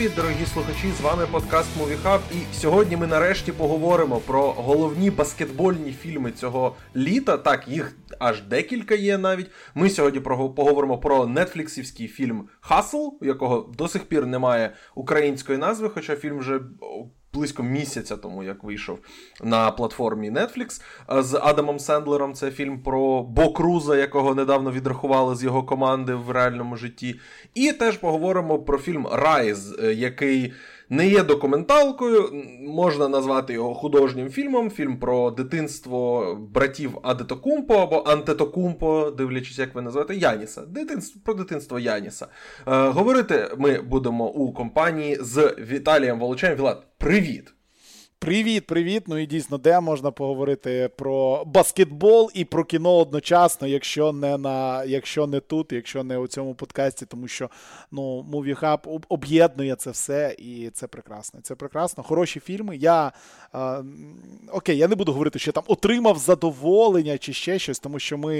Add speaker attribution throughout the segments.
Speaker 1: Привіт, дорогі слухачі! З вами подкаст Movie Hub І сьогодні ми нарешті поговоримо про головні баскетбольні фільми цього літа. Так, їх аж декілька є навіть. Ми сьогодні поговоримо про нетфліксівський фільм Хасл, у якого до сих пір немає української назви, хоча фільм вже близько місяця тому, як вийшов на платформі Netflix з Адамом Сендлером. Це фільм про Бо Круза, якого недавно відрахували з його команди в реальному житті. І теж поговоримо про фільм Райз, який не є документалкою, можна назвати його художнім фільмом. Фільм про дитинство братів Адетокумпо або Антетокумпо, дивлячись, як ви називаєте, Яніса. Дитинство про дитинство Яніса. Е, Говорити ми будемо у компанії з Віталієм Волочем. Вілат, привіт!
Speaker 2: Привіт, привіт. Ну і дійсно, де можна поговорити про баскетбол і про кіно одночасно, якщо не на якщо не тут, якщо не у цьому подкасті, тому що ну Movie Hub об'єднує це все, і це прекрасно. Це прекрасно. Хороші фільми. Я е, окей, я не буду говорити, що я там отримав задоволення чи ще щось, тому що ми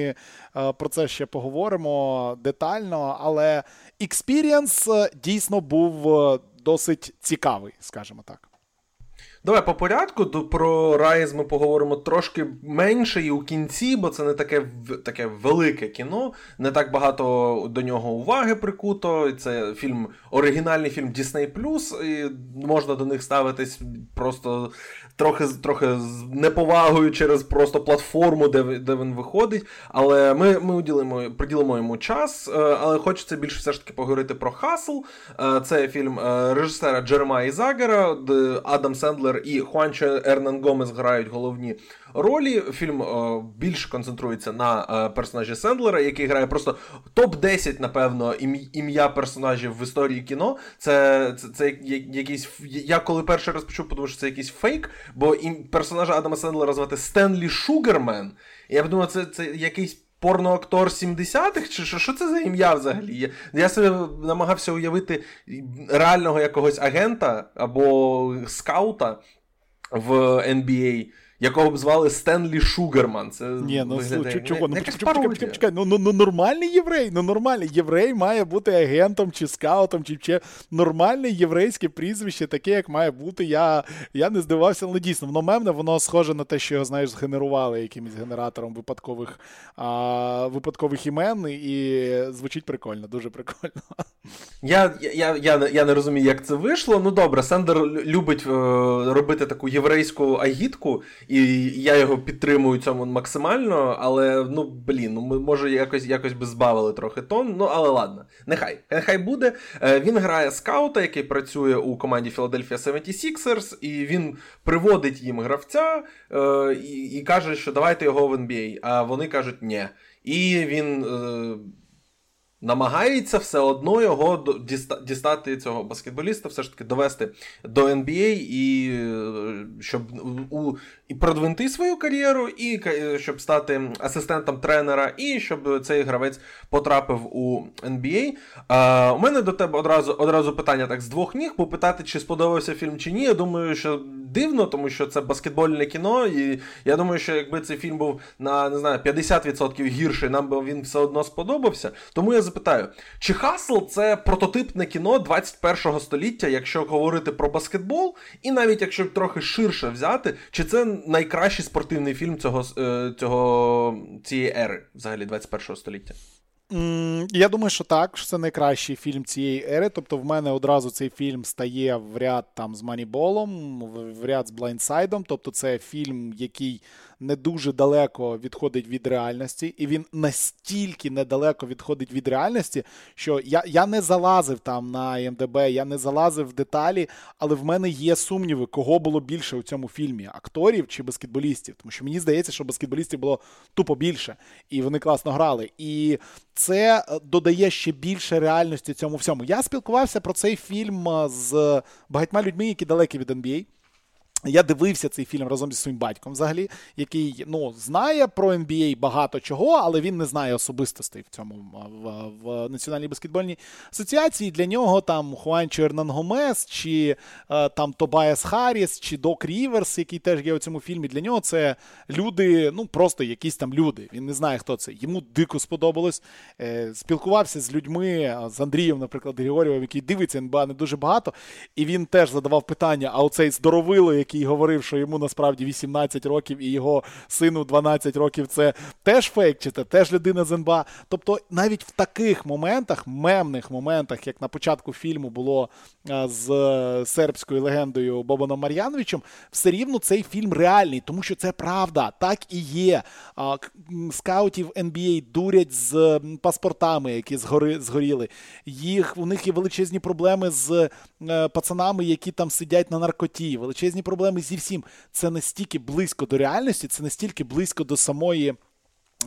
Speaker 2: е, про це ще поговоримо детально. Але experience дійсно був е, досить цікавий, скажімо так.
Speaker 1: Давай по порядку. Про Rise ми поговоримо трошки менше і у кінці, бо це не таке таке велике кіно, не так багато до нього уваги прикуто. Це фільм, оригінальний фільм Disney+, і можна до них ставитись просто трохи трохи з неповагою через просто платформу, де де він виходить. Але ми ми уділимо, приділимо йому час. Е, але хочеться більше все ж таки поговорити про Хасл. Е, це фільм е, режисера Джеремаї Загера, де Адам Сендлер і Хуанчо Ернан Гомес грають головні ролі. Фільм е, більше концентрується на е, персонажі Сендлера, який грає просто топ-10, напевно, ім'я персонажів в історії кіно. Це це, це якийсь. Я коли перший раз почув, подумав, що це якийсь фейк, бо ім, персонажа Адама Сендлера звати Стенлі Шугермен. І я подумав, це, це якийсь. Порноактор 70-х? Чи що що це за ім'я взагалі? Я я собі намагався уявити реального якогось агента або скаута в NBA, якого б звали Стенлі Шугерман. Це
Speaker 2: Ні, ну виглядає, чого? Ну, почекай, почекай, ну, ну, ну нормальний єврей, ну нормальний. Єврей має бути агентом чи скаутом, чи чи нормальне єврейське прізвище, таке, як має бути. Я я не здивався, але дійсно, воно мемне, воно схоже на те, що його, знаєш, згенерували якимось генератором випадкових а, випадкових імен, і звучить прикольно, дуже прикольно.
Speaker 1: Я я, я, я не розумію, як це вийшло. Ну добре, Сендер любить е, робити таку єврейську агітку. І я його підтримую цьому максимально, але ну блін, ну ми може якось якось би збавили трохи тон. Ну але ладно, нехай нехай буде. Е, він грає скаута, який працює у команді Philadelphia 76ers, і він приводить їм гравця е, і, і каже, що давайте його в NBA. А вони кажуть, ні. І він. Е, намагається все одно його дістати цього баскетболіста, все ж таки довести до NBA і щоб у і продвинти свою кар'єру, і щоб стати асистентом тренера, і щоб цей гравець потрапив у NBA. А, У мене до тебе одразу одразу питання так з двох ніг, попитати, чи сподобався фільм чи ні. Я думаю, що дивно, тому що це баскетбольне кіно, і я думаю, що якби цей фільм був на не знаю 50% гірший, нам би він все одно сподобався. Тому я запитаю, чи Хасл це прототипне кіно 21 століття, якщо говорити про баскетбол, і навіть якщо трохи ширше взяти, чи це найкращий спортивний фільм цього, е, цього цієї ери, взагалі 21 століття?
Speaker 2: Я думаю, що так, що це найкращий фільм цієї ери. Тобто, в мене одразу цей фільм стає в ряд там з Маніболом, в ряд з Блайндсайдом. Тобто, це фільм, який не дуже далеко відходить від реальності, і він настільки недалеко відходить від реальності, що я я не залазив там на МДБ, я не залазив в деталі, але в мене є сумніви, кого було більше у цьому фільмі акторів чи баскетболістів. Тому що мені здається, що баскетболістів було тупо більше, і вони класно грали. І це е, додає ще більше реальності цьому всьому. Я спілкувався про цей фільм е, з багатьма людьми, які далекі від NBA. Я дивився цей фільм разом зі своїм батьком, взагалі, який ну, знає про NBA багато чого, але він не знає особистостей в цьому в, в Національній баскетбольній асоціації. Для нього там Хуанчо Ернан Гомес, чи е, там Тобаяс Харріс, чи Док Ріверс, який теж є у цьому фільмі. Для нього це люди, ну просто якісь там люди. Він не знає, хто це. Йому дико сподобалось. Е, спілкувався з людьми, з Андрієм, наприклад, Григорєвим, який дивиться НБА не дуже багато. І він теж задавав питання: а оцей здоровило, який говорив, що йому насправді 18 років і його сину 12 років це теж фейк, чи це теж людина з НБА. Тобто навіть в таких моментах, мемних моментах, як на початку фільму було з сербською легендою Бобаном Мар'яновичем, все рівно цей фільм реальний, тому що це правда, так і є. Скаутів NBA дурять з паспортами, які згори, згоріли. Їх, У них є величезні проблеми з е, пацанами, які там сидять на наркоті, величезні проблеми проблеми зі всім. Це настільки близько до реальності, це настільки близько до самої,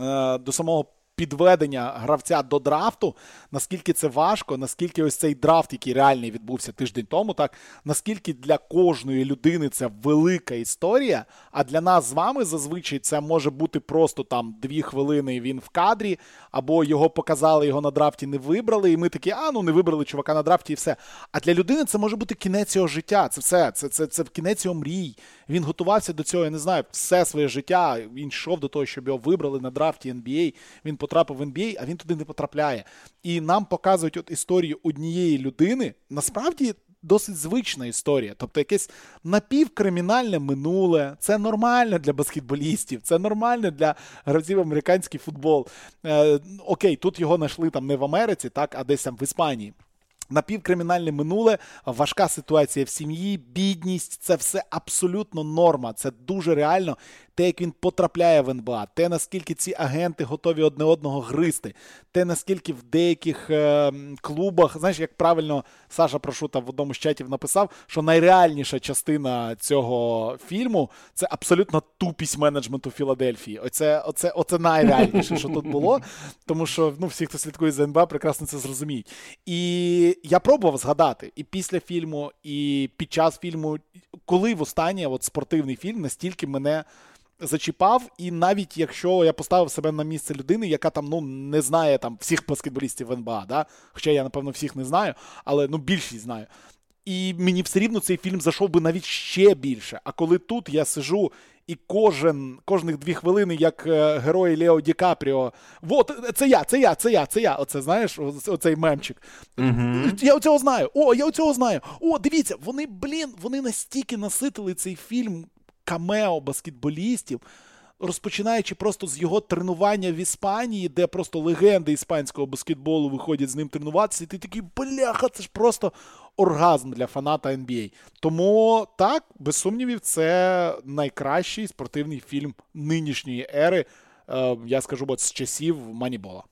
Speaker 2: е, до самого підведення гравця до драфту, наскільки це важко, наскільки ось цей драфт, який реальний відбувся тиждень тому, так наскільки для кожної людини це велика історія. А для нас з вами зазвичай це може бути просто там дві хвилини. Він в кадрі, або його показали, його на драфті не вибрали, і ми такі, а ну не вибрали чувака на драфті, і все. А для людини це може бути кінець його життя. Це все, це це, це кінець його мрій. Він готувався до цього, я не знаю, все своє життя. Він йшов до того, щоб його вибрали на драфті NBA. Він потрапив в NBA, а він туди не потрапляє. І нам показують от історію однієї людини. Насправді. Досить звична історія, тобто якесь напівкримінальне минуле. Це нормально для баскетболістів, це нормально для гравців американський футбол. Е, Окей, тут його знайшли там не в Америці, так, а десь там в Іспанії. Напівкримінальне минуле, важка ситуація в сім'ї, бідність це все абсолютно норма. Це дуже реально те, як він потрапляє в НБА, те, наскільки ці агенти готові одне одного гризти, те, наскільки в деяких е, клубах, знаєш, як правильно Саша Прошута в одному з чатів написав, що найреальніша частина цього фільму це абсолютно тупість менеджменту Філадельфії. Оце оце, оце найреальніше, що тут було. Тому що ну, всі, хто слідкує за НБА, прекрасно це зрозуміють. І я пробував згадати і після фільму, і під час фільму, коли в останнє от спортивний фільм настільки мене зачіпав, і навіть якщо я поставив себе на місце людини, яка там ну не знає там всіх баскетболістів в НБА, да? хоча я, напевно, всіх не знаю, але ну більшість знаю. І мені все рівно цей фільм зайшов би навіть ще більше. А коли тут я сижу і кожен, кожних дві хвилини, як е, герой Лео Ді Капріо, вот, це я, це я, це я, це я. Оце знаєш, оцей мемчик.
Speaker 1: Uh-huh.
Speaker 2: Я оцього знаю. О, я оцього знаю. О, дивіться, вони, блін, вони настільки наситили цей фільм камео баскетболістів, розпочинаючи просто з його тренування в Іспанії, де просто легенди іспанського баскетболу виходять з ним тренуватися, і ти такий, бляха, це ж просто оргазм для фаната NBA. Тому так, без сумнівів, це найкращий спортивний фільм нинішньої ери. Е, я скажу, от з часів Манібола.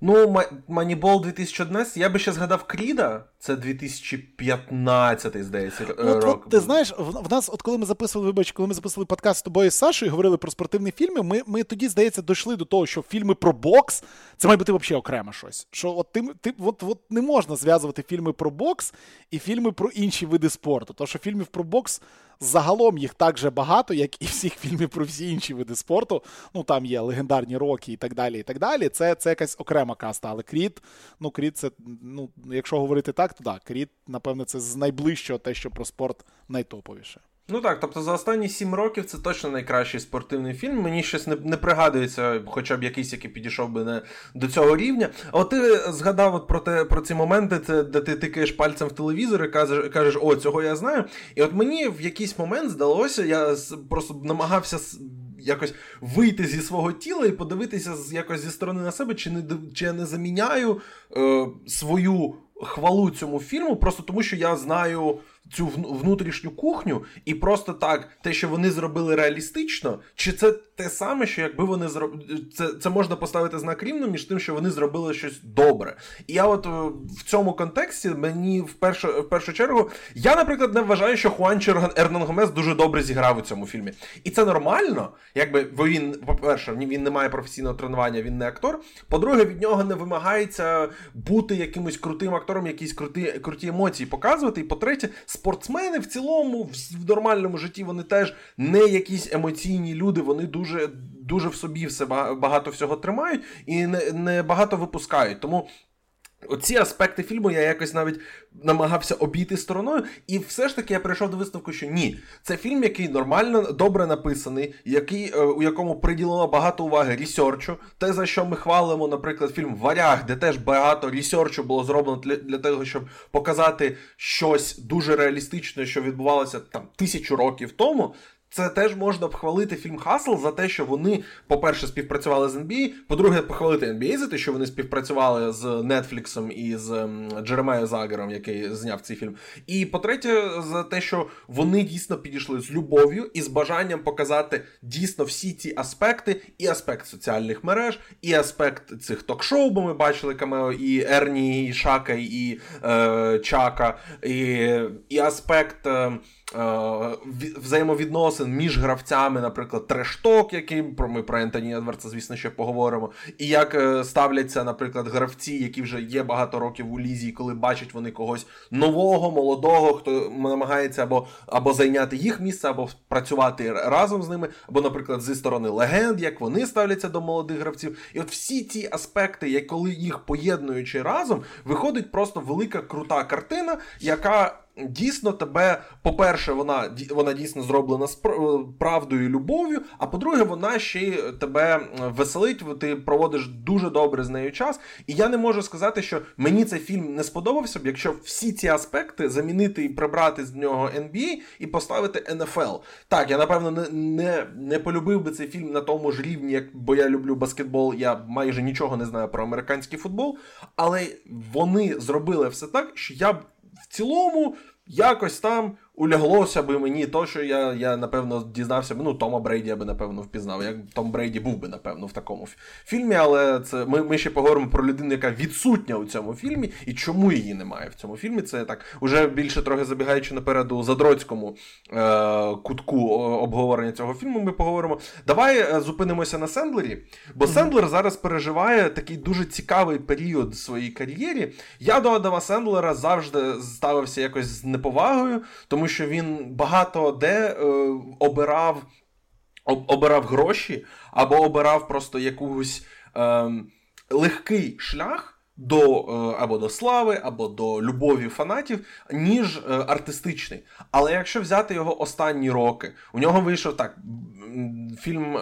Speaker 1: Ну, Манібол 2011, я би ще згадав Кріда, це 2015, здається.
Speaker 2: От, рок. От, Ти знаєш, в, в нас, от коли ми записували, вибач, коли ми записували подкаст з тобою з Сашою і говорили про спортивні фільми, ми ми тоді, здається, дійшли до того, що фільми про бокс це має бути взагалі окремо щось. Що от ти, ти от, от не можна зв'язувати фільми про бокс і фільми про інші види спорту. Тому що фільмів про бокс Загалом їх так же багато, як і всіх фільмів про всі інші види спорту. Ну там є легендарні роки і так далі. і так далі. Це це якась окрема каста. Але Кріт, ну Кріт, це, ну, якщо говорити так, то да, Кріт, напевне, це з найближчого те, що про спорт найтоповіше.
Speaker 1: Ну так, тобто за останні сім років це точно найкращий спортивний фільм. Мені щось не не пригадується, хоча б якийсь, який підійшов би не до цього рівня. А от ти згадав от про те про ці моменти, де ти тикаєш пальцем в телевізор і кажеш, кажеш, о, цього я знаю. І от мені в якийсь момент здалося, я просто намагався. Якось вийти зі свого тіла і подивитися якось зі сторони на себе, чи не чи я не заміняю е, свою хвалу цьому фільму, просто тому що я знаю цю внутрішню кухню, і просто так, те, що вони зробили реалістично, чи це те саме, що якби вони зробили. Це це можна поставити знак рівно між тим, що вони зробили щось добре. І я от е, в цьому контексті мені в першу в першу чергу, я, наприклад, не вважаю, що Хуанчо Ернан Гомес дуже добре зіграв у цьому фільмі. І це нормально, якби бо він, по-перше, він не має професійного тренування, він не актор. По-друге, від нього не вимагається бути якимось крутим актором, якісь круті, круті емоції показувати. І по-третє, спортсмени в цілому, в нормальному житті вони теж не якісь емоційні люди, вони дуже дуже в собі все багато всього тримають і не, не багато випускають. Тому Оці аспекти фільму я якось навіть намагався обійти стороною, і все ж таки я прийшов до висновку, що ні, це фільм, який нормально добре написаний, який, е, у якому приділено багато уваги ресерчу. Те, за що ми хвалимо, наприклад, фільм Варяг, де теж багато ресерчу було зроблено для, для того, щоб показати щось дуже реалістичне, що відбувалося там тисячу років тому. Це теж можна похвалити фільм Хасл за те, що вони, по-перше, співпрацювали з NBA, по-друге, похвалити NBA за те, що вони співпрацювали з Нетфліксом і з Джеремею Загером, який зняв цей фільм. І по-третє, за те, що вони дійсно підійшли з любов'ю і з бажанням показати дійсно всі ці аспекти, і аспект соціальних мереж, і аспект цих ток-шоу, бо ми бачили камео і Ерні, і Шака, і е, Чака, і, і аспект. Е, взаємовідносин між гравцями, наприклад, трешток, який про ми про Ентоні Едвардса, звісно, ще поговоримо. І як е, ставляться, наприклад, гравці, які вже є багато років у лізі, коли бачать вони когось нового, молодого, хто намагається або або зайняти їх місце, або працювати разом з ними, або, наприклад, зі сторони легенд, як вони ставляться до молодих гравців. І от всі ці аспекти, як коли їх поєднуючи разом, виходить просто велика крута картина, яка. Дійсно, тебе, по-перше, вона вона дійсно зроблена з правдою і любов'ю. А по-друге, вона ще й тебе веселить. Ти проводиш дуже добре з нею час. І я не можу сказати, що мені цей фільм не сподобався б, якщо всі ці аспекти замінити і прибрати з нього NBA і поставити NFL. Так, я напевно не не, не полюбив би цей фільм на тому ж рівні, як бо я люблю баскетбол. Я майже нічого не знаю про американський футбол, але вони зробили все так, що я б цілому якось там уляглося би мені то, що я, я напевно, дізнався, ну, Тома Брейді я би, напевно, впізнав. Як Том Брейді був би, напевно, в такому фільмі, але це ми ми ще поговоримо про людину, яка відсутня у цьому фільмі, і чому її немає в цьому фільмі. Це так, уже більше трохи забігаючи наперед у задротському е- кутку обговорення цього фільму, ми поговоримо. Давай е, зупинимося на Сендлері, бо. Сендлер зараз переживає такий дуже цікавий період в своїй кар'єрі. Я до Адама Сендлера завжди ставився якось з неповагою, тому тому що він багато де е, обирав об, обирав гроші або обирав просто якусь е, легкий шлях. До е, або до слави, або до любові фанатів, ніж е, артистичний. Але якщо взяти його останні роки, у нього вийшов так фільм е,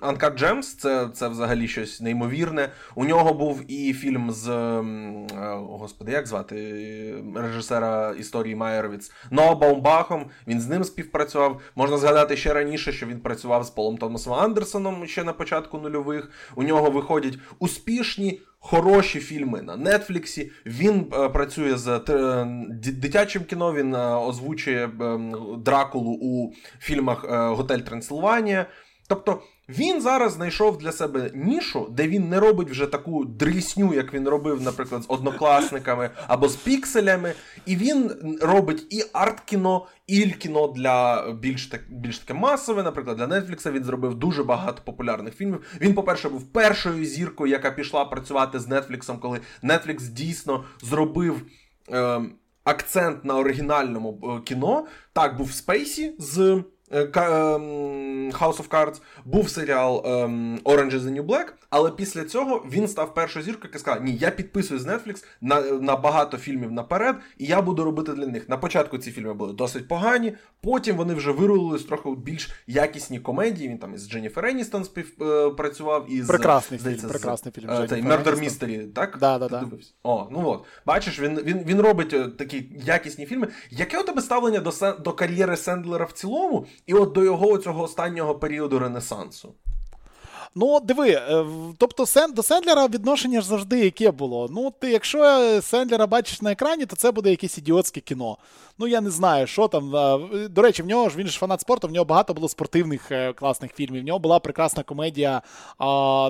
Speaker 1: Uncut Gems, це це взагалі щось неймовірне. У нього був і фільм з е, господи, як звати режисера історії Майеровіц Ноа Баумбахом. Він з ним співпрацював. Можна згадати ще раніше, що він працював з Полом Томасом Андерсоном ще на початку нульових. У нього виходять успішні. Хороші фільми на Нетфліксі. Він е, працює з е, дитячим кіно. Він е, озвучує е, Дракулу у фільмах Готель Трансилванія. Тобто він зараз знайшов для себе нішу, де він не робить вже таку дрісню, як він робив, наприклад, з однокласниками або з пікселями. І він робить і арт-кіно, і кіно для більш так більш таке масове. Наприклад, для Нетфлікса він зробив дуже багато популярних фільмів. Він, по-перше, був першою зіркою, яка пішла працювати з Нетфліксом, коли Нетфлікс дійсно зробив. Е, Акцент на оригінальному е, кіно так був в Спейсі з House of Cards, був серіал ем, Orange is the New Black, але після цього він став першою зіркою, яка сказала, ні, я підписую з Netflix на на багато фільмів наперед, і я буду робити для них. На початку ці фільми були досить погані, потім вони вже вирулились трохи більш якісні комедії. Він там із Дженніфер Еністон співпрацював, і з
Speaker 2: прекрасний фільм, прекрасний фільм.
Speaker 1: Е, цей Murder Mystery, так?
Speaker 2: Да, да, да.
Speaker 1: О, ну от. Бачиш, він він, він робить е, такі якісні фільми. Яке у тебе ставлення до до кар'єри Сендлера в цілому? І от до його цього останнього періоду Ренесансу.
Speaker 2: Ну, диви, е, тобто до Сендлера відношення ж завжди яке було. Ну, ти, якщо Сендлера бачиш на екрані, то це буде якесь ідіотське кіно. Ну, я не знаю, що там. До речі, в нього ж він ж фанат спорту, в нього багато було спортивних е, класних фільмів. В нього була прекрасна комедія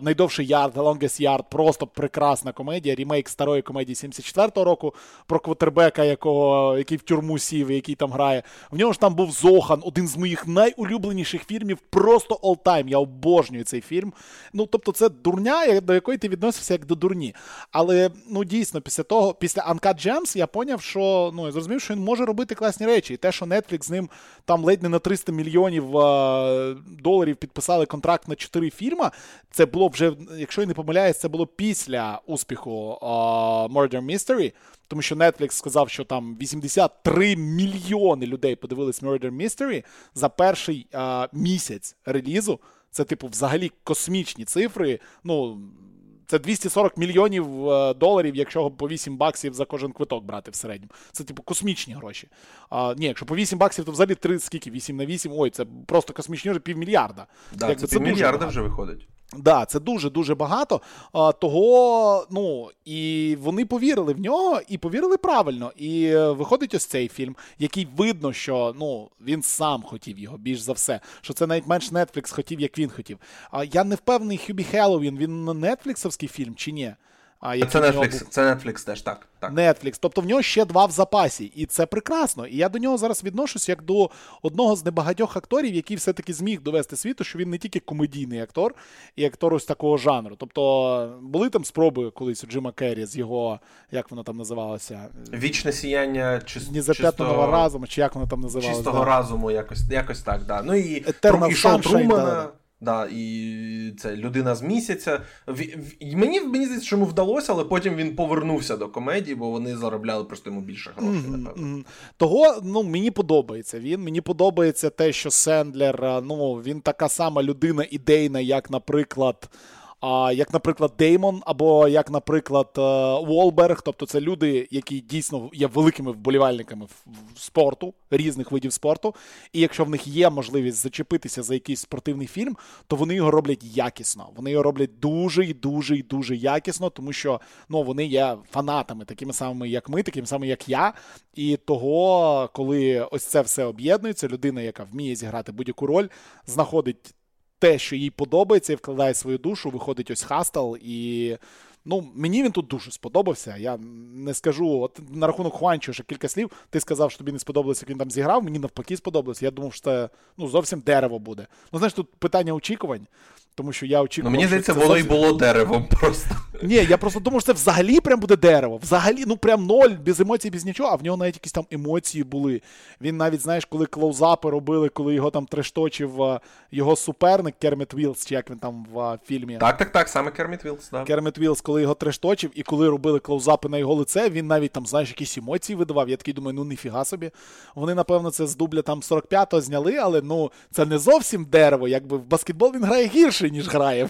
Speaker 2: Найдовший ярд, The Longest Yard, просто прекрасна комедія, рімейк старої комедії 74-го року про квотербека, якого, який в тюрму сів, який там грає. В нього ж там був Зохан, один з моїх найулюбленіших фільмів, просто all-time. Я обожнюю цей фільм. Ну, тобто, це дурня, до якої ти відносився як до дурні. Але ну дійсно, після того, після Uncut Gems я поняв, що ну я зрозумів, що він може робити класні речі. І те, що Netflix з ним там ледь не на 300 мільйонів а, доларів підписали контракт на 4 фільми, це було вже, якщо я не помиляюсь, це було після успіху а, Murder Mystery. Тому що Netflix сказав, що там 83 мільйони людей подивились Murder Mystery за перший а, місяць релізу. Це, типу, взагалі космічні цифри. Ну, це 240 мільйонів е, доларів, якщо по 8 баксів за кожен квиток брати в середньому. Це, типу, космічні гроші. А, Ні, якщо по 8 баксів, то взагалі 3, скільки? 8 на 8, ой, це просто космічні гроші, півмільярда.
Speaker 1: Да, Якби, це півмільярда вже виходить.
Speaker 2: Да, це дуже-дуже багато. А, Того, ну, і вони повірили в нього і повірили правильно. І е, виходить ось цей фільм, який видно, що ну, він сам хотів його більш за все. Що це навіть менш Netflix хотів, як він хотів. А я не впевнений, Хюбі Хеллоуін, він нетфліксовський фільм чи ні?
Speaker 1: А Це Netflix, був... це Netflix теж так. так.
Speaker 2: Netflix. Тобто в нього ще два в запасі, і це прекрасно. І я до нього зараз відношусь як до одного з небагатьох акторів, який все-таки зміг довести світу, що він не тільки комедійний актор, і актор ось такого жанру. Тобто були там спроби колись у Джима Керрі з його, як воно там називалося?
Speaker 1: Вічне сіяння чис...
Speaker 2: Незап'ятного разуму, чи як воно там називалося?
Speaker 1: Чистого да. разуму, якось якось так. да. Ну і,
Speaker 2: Eternal і шоу Трумана. Да,
Speaker 1: Да, І це людина з місяця. Мені мені здається, що йому вдалося, але потім він повернувся до комедії, бо вони заробляли просто йому більше грошей. Mm-hmm.
Speaker 2: Того ну, мені подобається він. Мені подобається те, що Сендлер, ну, він така сама людина ідейна, як, наприклад. А як, наприклад, Деймон, або як, наприклад, е, тобто це люди, які дійсно є великими вболівальниками спорту, різних видів спорту. І якщо в них є можливість зачепитися за якийсь спортивний фільм, то вони його роблять якісно. Вони його роблять дуже і дуже і дуже якісно, тому що ну, вони є фанатами, такими самими, як ми, такими самими, як я. І того, коли ось це все об'єднується, людина, яка вміє зіграти будь-яку роль, знаходить те, що їй подобається, і вкладає свою душу, виходить ось Хастел, і ну, мені він тут дуже сподобався. Я не скажу, от на рахунок Хуанчо ще кілька слів. Ти сказав, що тобі не сподобалося, як він там зіграв. Мені навпаки сподобалося. Я думав, що це ну, зовсім дерево буде. Ну, знаєш, тут питання очікувань. Тому що я очікував.
Speaker 1: Ну, Мені здається, воно і було деревом просто.
Speaker 2: Ні, я просто думав, що це взагалі прям буде дерево. Взагалі, ну прям ноль, без емоцій, без нічого, а в нього навіть якісь там емоції були. Він навіть, знаєш, коли close-up и робили, коли його там trash talk ив його суперник Керміт Вілтс, чи як він там в фільмі.
Speaker 1: Так, так, так, саме Керміт Вілтс, да.
Speaker 2: Керміт Вілтс, коли його trash talk ив, і коли робили close-up и на його лице, він навіть там, знаєш, якісь емоції видавав. Я такий думаю, ну ніфіга собі. Вони, напевно, це з дубля там 45-го зняли, але ну це не зовсім дерево. Якби в баскетбол він грає гірше, ніж грає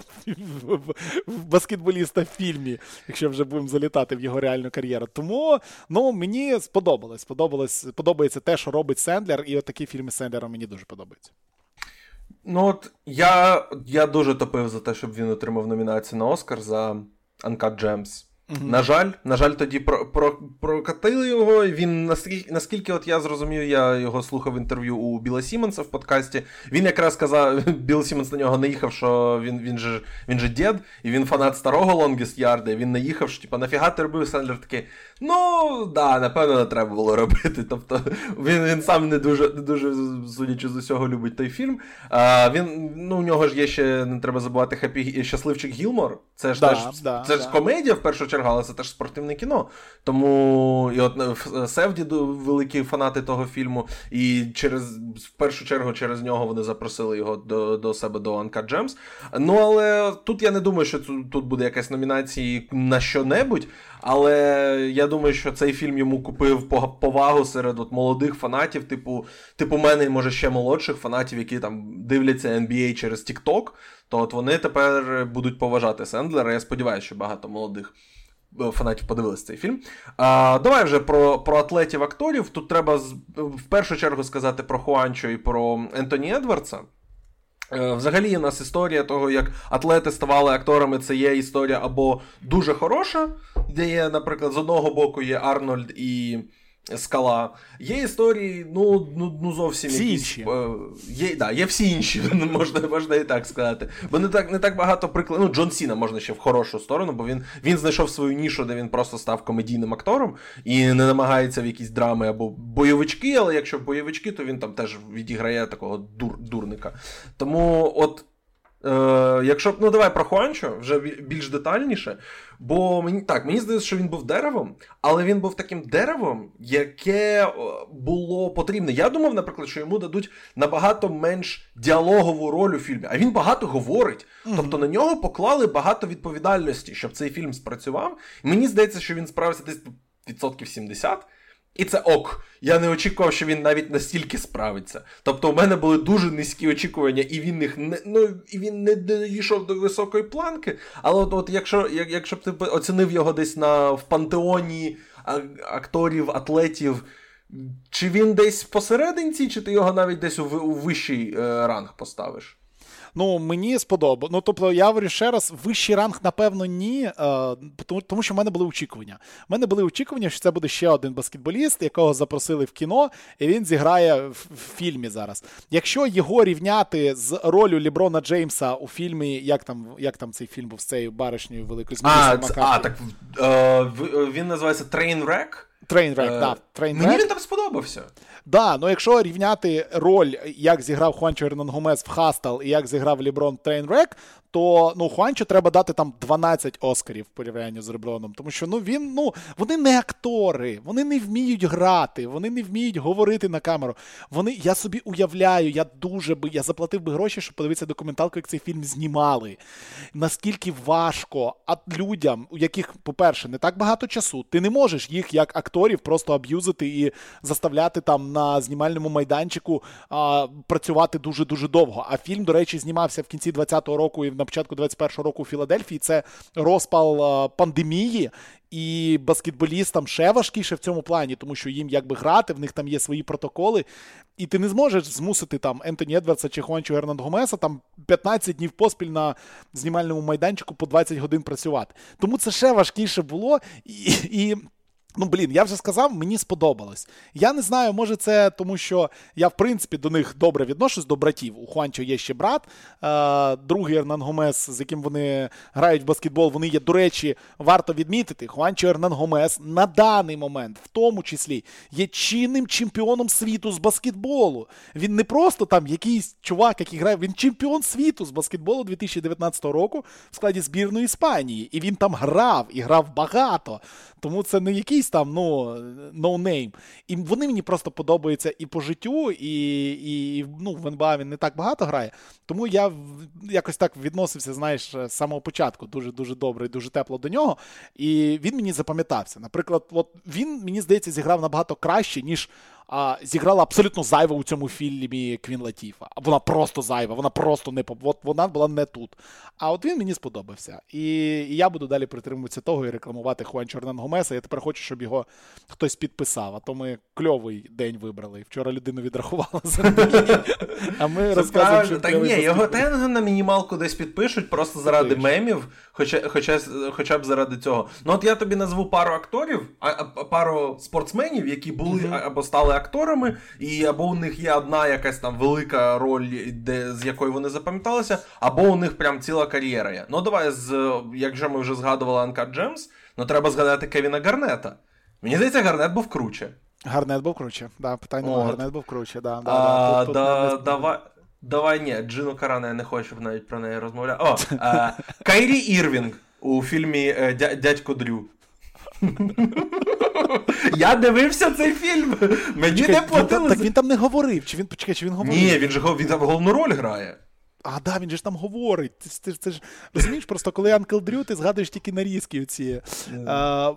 Speaker 2: в баскетболіста в фільмі, якщо вже будемо залітати в його реальну кар'єру. Тому ну, мені сподобалось. Сподобалось, Подобається те, що робить Сендлер, і от такі фільми Сендлера мені дуже подобаються.
Speaker 1: Ну от я я дуже топив за те, щоб він отримав номінацію на Оскар за Uncut Gems. Угу. На жаль, на жаль, тоді про, про, прокатили його. Він наскільки, наскільки от я зрозумів, я його слухав інтерв'ю у Біла Сімонса в подкасті. Він якраз казав, Біл Сімонс на нього наїхав, що він він же він же дід, і він фанат старого Longest Yard, і Він наїхав, що типа, нафіга ти робив Сендлер такий. Ну, да, напевно, не треба було робити. Тобто він він сам не дуже, не дуже, судячи з усього, любить той фільм. А, він, ну, У нього ж є ще, не треба забувати, Happy, Щасливчик Гілмор. Це ж
Speaker 2: да,
Speaker 1: теж
Speaker 2: да,
Speaker 1: це
Speaker 2: да.
Speaker 1: ж комедія в першу чергу, але це теж спортивне кіно. Тому і от е, Сафді великі фанати того фільму, і через в першу чергу через нього вони запросили його до до себе до Uncut Gems. Ну але тут я не думаю, що тут буде якась номінація на що-небудь. Але я думаю, що цей фільм йому купив повагу серед от молодих фанатів, типу типу мене, може ще молодших фанатів, які там дивляться NBA через TikTok, то от вони тепер будуть поважати Сендлера. Я сподіваюся, що багато молодих. Е, фанатів подивилися цей фільм. А, Давай вже про про атлетів-акторів. Тут треба в першу чергу сказати про Хуанчо і про Ентоні Едвардса. Е, взагалі, у нас історія того, як атлети ставали акторами, це є історія або дуже хороша, де є, наприклад, з одного боку є Арнольд і скала. Є історії, ну ну, ну зовсім
Speaker 2: всі
Speaker 1: якісь.
Speaker 2: Інші.
Speaker 1: Е, є да, є всі інші, можна можна і так сказати. Бо не так не так багато прикладів. Ну, Джон Сіна можна ще в хорошу сторону, бо він він знайшов свою нішу, де він просто став комедійним актором і не намагається в якісь драми або бойовички, але якщо бойовички, то він там теж відіграє такого дур, дурника. Тому от Е, Якщо ну давай про Хуанчо вже більш детальніше. Бо мені так, мені здається, що він був деревом, але він був таким деревом, яке було потрібне. Я думав, наприклад, що йому дадуть набагато менш діалогову роль у фільмі, а він багато говорить. Mm-hmm. Тобто на нього поклали багато відповідальності, щоб цей фільм спрацював. мені здається, що він справився десь відсотків 70. І це ок. Я не очікував, що він навіть настільки справиться. Тобто, у мене були дуже низькі очікування, і він їх не ну, і він не дійшов до високої планки. Але от, от якщо як, якщо б ти оцінив його десь на в пантеоні акторів, атлетів, чи він десь посерединці, чи ти його навіть десь у, у вищий е, ранг поставиш?
Speaker 2: Ну, мені сподобалося. Ну, тобто, я говорю ще раз, вищий ранг, напевно, ні. Е, тому, тому що в мене були очікування. У мене були очікування, що це буде ще один баскетболіст, якого запросили в кіно, і він зіграє в, в фільмі зараз. Якщо його рівняти з ролью Ліброна Джеймса у фільмі, як там як там цей фільм був з цією баришньою великою
Speaker 1: А, а, так е, він називається Trainwreck?
Speaker 2: Trainwreck, е, да.
Speaker 1: Trainwreck. Мені він там сподобався.
Speaker 2: Да, ну якщо рівняти роль, як зіграв Хуанчо Гомес в Hustle і як зіграв Леброн Trainwreck, то ну Хуанчо треба дати там 12 Оскарів в порівнянні з Леброном. Тому що ну він, ну, вони не актори, вони не вміють грати, вони не вміють говорити на камеру. Вони, Я собі уявляю, я дуже би я заплатив би гроші, щоб подивитися документалку, як цей фільм знімали. Наскільки важко а людям, у яких, по-перше, не так багато часу, ти не можеш їх як акторів просто аб'юзити і заставляти там на знімальному майданчику а, працювати дуже-дуже довго. А фільм, до речі, знімався в кінці 20-го року і на початку 21-го року у Філадельфії. Це розпал пандемії. І баскетболістам ще важкіше в цьому плані, тому що їм якби грати, в них там є свої протоколи, і ти не зможеш змусити там Ентоні Едвардса чи Хуанчо Гернанд Гомеса там 15 днів поспіль на знімальному майданчику по 20 годин працювати. Тому це ще важкіше було. І, і Ну, блін, я вже сказав, мені сподобалось. Я не знаю, може це тому, що я, в принципі, до них добре відношусь до братів. У Хуанчо є ще брат, е, другий Ернан Гомес, з яким вони грають в баскетбол. Вони є, до речі, варто відмітити. Хуанчо Ернан Гомес на даний момент, в тому числі, є чинним чемпіоном світу з баскетболу. Він не просто там якийсь чувак, який грає, він чемпіон світу з баскетболу 2019 року в складі збірної Іспанії. І він там грав і грав багато. Тому це не якийсь там ну, no name. І вони мені просто подобаються і по життю, і і ну, в НБА він не так багато грає. Тому я якось так відносився, знаєш, з самого початку дуже-дуже добре і дуже тепло до нього. І він мені запам'ятався. Наприклад, от він, мені здається, зіграв набагато краще, ніж а, зіграла абсолютно зайва у цьому фільмі Квін Латіфа. Вона просто зайва, вона просто не от вона була не тут. А от він мені сподобався. І, і я буду далі притримуватися того і рекламувати Хуан Чорнан Гомеса. Я тепер хочу, щоб його хтось підписав. А то ми кльовий день вибрали. Вчора людину відрахувала за А ми розказуємо. що
Speaker 1: Так ні, його тенга на мінімалку десь підпишуть, просто заради мемів, хоча б заради цього. Ну от я тобі назву пару акторів, пару спортсменів, які були або стали акторами, і або у них є одна якась там велика роль, де, з якої вони запам'яталися, або у них прям ціла кар'єра є. Ну давай, з, якщо ми вже згадували Uncut Gems, ну треба згадати Кевіна Гарнета. Мені здається, Гарнет був круче.
Speaker 2: Гарнет був круче, да, питання От. Гарнет був круче, да. да,
Speaker 1: а, да, тут, да тут давай. Давай ні, Джину Карано я не хочу навіть про неї розмовляти. О, а, Кайрі Ірвінг у фільмі е, Дядько Дрю. Я дивився цей фільм. Мені Чекай, не платили.
Speaker 2: Так він там не говорив. Чи він почекай, чи він говорив?
Speaker 1: Ні, він же він там головну роль грає.
Speaker 2: А, да, він же ж там говорить. Ти, ти, ти ж розумієш, просто коли Анкл Дрю, ти згадуєш тільки нарізки оці. Yeah. А,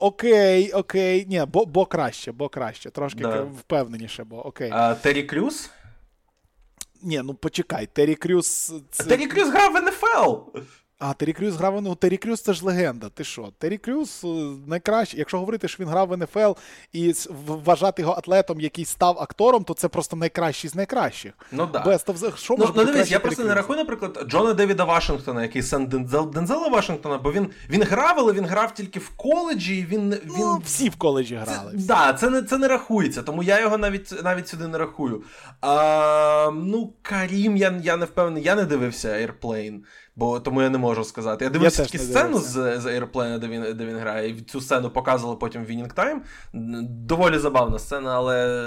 Speaker 2: окей, окей. Ні, бо бо краще, бо краще. Трошки да. впевненіше, бо окей.
Speaker 1: А Террі Крюс?
Speaker 2: Ні, ну почекай, Террі Крюс.
Speaker 1: Це... Террі Крюс грав в НФЛ.
Speaker 2: А, Террі Крюс грав ну, Террі Крюс це ж легенда. Ти що? Террі Крюс е, найкраще. Якщо говорити, що він грав в НФЛ і вважати його атлетом, який став актором, то це просто найкращий з найкращих.
Speaker 1: Ну да. Best of Що ну, ну дивись, я просто не рахую, наприклад, Джона Девіда Вашингтона, який сен Дензел, Дензела Вашингтона, бо він він грав, але він грав тільки в коледжі. Він він
Speaker 2: ну, всі в коледжі грали.
Speaker 1: Так, да, це не це не рахується, тому я його навіть навіть сюди не рахую. А, Ну, Карім, я я не впевнений, я не дивився Airplane бо тому я не можу сказати. Я дивився тільки сцену з з Airplane, де він де він грає, і цю сцену показували потім в Winning Time. Доволі забавна сцена, але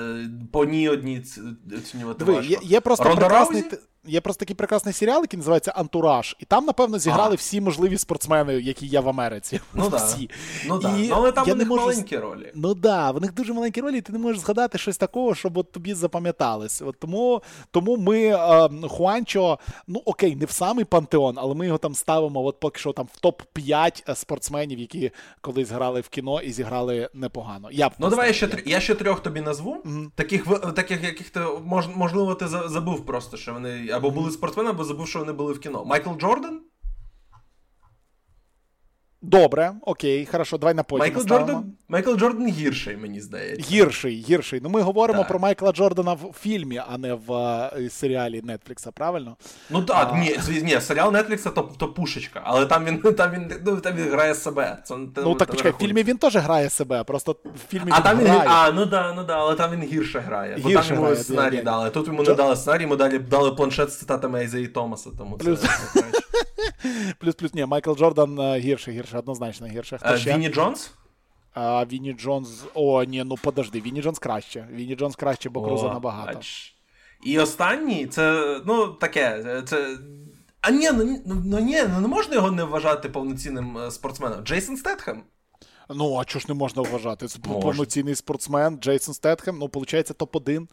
Speaker 1: по ній одній оцінювати важко.
Speaker 2: Є, є просто прекрасний... є просто такий прекрасний серіал, який називається Антураж. І там, напевно, зіграли а. всі можливі спортсмени, які є в Америці.
Speaker 1: Ну
Speaker 2: всі.
Speaker 1: Ну, да. ну але там у них можу... маленькі ролі.
Speaker 2: Ну так, да, в них дуже маленькі ролі, і ти не можеш згадати щось такого, щоб от тобі запам'яталось. От Тому тому ми е, Хуанчо, ну окей, не в самий пантеон, але ми його там ставимо от поки що там в топ-5 спортсменів, які колись грали в кіно і зіграли непогано. Я б
Speaker 1: Ну давай я ще я ще трьох тобі назву. Mm-hmm. Таких таких, яких ти мож, можливо, ти забув просто, що вони або були спортсмени, або забув, що вони були в кіно. Майкл Джордан?
Speaker 2: Добре, окей, хорошо, давай на потім.
Speaker 1: Майкл Джордан Майкл Джордан гірший, мені здається.
Speaker 2: Гірший, гірший. Ну ми говоримо так. про Майкла Джордана в фільмі, а не в uh, серіалі Нетфлікса, правильно?
Speaker 1: Ну так, а... ні, ні, серіал Нетфлікса то, то пушечка, але там він там він, ну, там він грає себе. Це,
Speaker 2: Ну так почекай, в фільмі він теж грає себе, просто в фільмі
Speaker 1: а
Speaker 2: він
Speaker 1: там
Speaker 2: грає.
Speaker 1: Він, а, ну да, ну да, але там він гірше грає. Бо там йому грає, сценарій я, дали. Тут йому Джо... не дали сценарій, йому дали, дали планшет з цитатами Ейзеї Томаса, тому
Speaker 2: Плюс... це. Плюс-плюс, ні, Майкл Джордан е, гірше, гірше, однозначно гірше.
Speaker 1: Хто ще? Вінні Джонс?
Speaker 2: А, Вінні Джонс. О, ні, ну подожди, Вінні Джонс краще. Вінні Джонс краще, бо Круза набагато. Бач.
Speaker 1: І останній, це, ну, таке. це... А ні, ну, ну, ну ні, ну не можна його не вважати повноцінним е, спортсменом. Джейсон Стетхем.
Speaker 2: Ну, а чого ж не можна вважати? Це повноцінний спортсмен, Джейсон Стетхем, ну, виходить, топ-1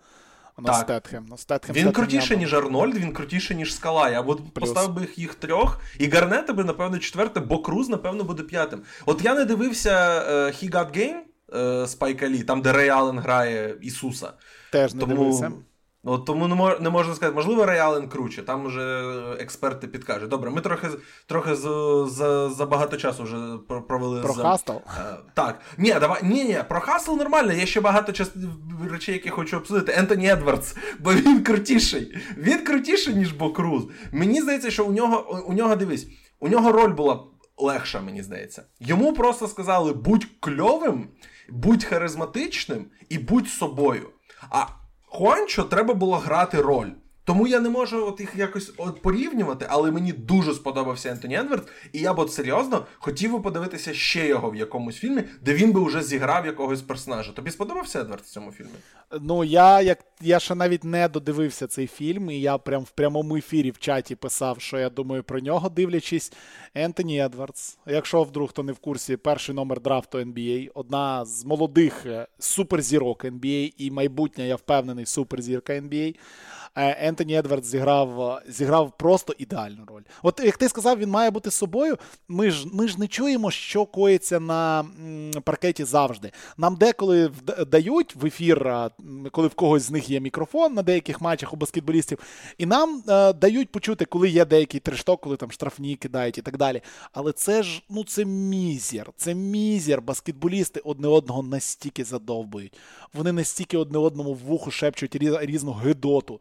Speaker 2: на так. Стетхем. На Стетхем.
Speaker 1: Він Стетхем крутіше, ніж Арнольд, він крутіше, ніж Скала. Я б поставив би їх трьох, і Гарнета би, напевно, четверте, бо Круз, напевно, буде п'ятим. От я не дивився uh, He Got Game uh, Спайка Лі, там, де Рей Аллен грає Ісуса.
Speaker 2: Теж не Тому... дивився.
Speaker 1: От Тому не, мож, не можна сказати, можливо, Реален круче, там вже експерти підкажуть. Добре, ми трохи трохи за за, за багато часу вже провели.
Speaker 2: Про
Speaker 1: за...
Speaker 2: Hustle?
Speaker 1: Е, так. Ні, давай, ні, ні, про Hustle нормально, є ще багато час... речей, які хочу обсудити. Ентоні Едвардс, бо він крутіший. Він крутіший, ніж Бо Круз. Мені здається, що у нього, у нього дивись, у нього роль була легша, мені здається. Йому просто сказали: будь кльовим, будь харизматичним і будь собою. А Хуанчо треба було грати роль. Тому я не можу от їх якось от порівнювати, але мені дуже сподобався Ентоні Енверт, і я б от серйозно хотів би подивитися ще його в якомусь фільмі, де він би вже зіграв якогось персонажа. Тобі сподобався Едвард в цьому фільмі?
Speaker 2: Ну я як я ще навіть не додивився цей фільм, і я прям в прямому ефірі в чаті писав, що я думаю про нього, дивлячись. Ентоні Едвардс. Якщо вдруг хто не в курсі, перший номер драфту NBA, одна з молодих е, суперзірок NBA і майбутня, я впевнений, суперзірка NBA. Е, Ентоні Едвардс зіграв зіграв просто ідеальну роль. От як ти сказав, він має бути собою. Ми ж ми ж не чуємо, що коїться на паркеті завжди. Нам деколи дають в ефір, коли в когось з них є мікрофон на деяких матчах у баскетболістів, і нам е, дають почути, коли є деякий трешток, коли там штрафні кидають і так далі. Але це ж ну це мізер, це мізер. Баскетболісти одне одного настільки задовбують. Вони настільки одне одному в вуху шепчуть різну гидоту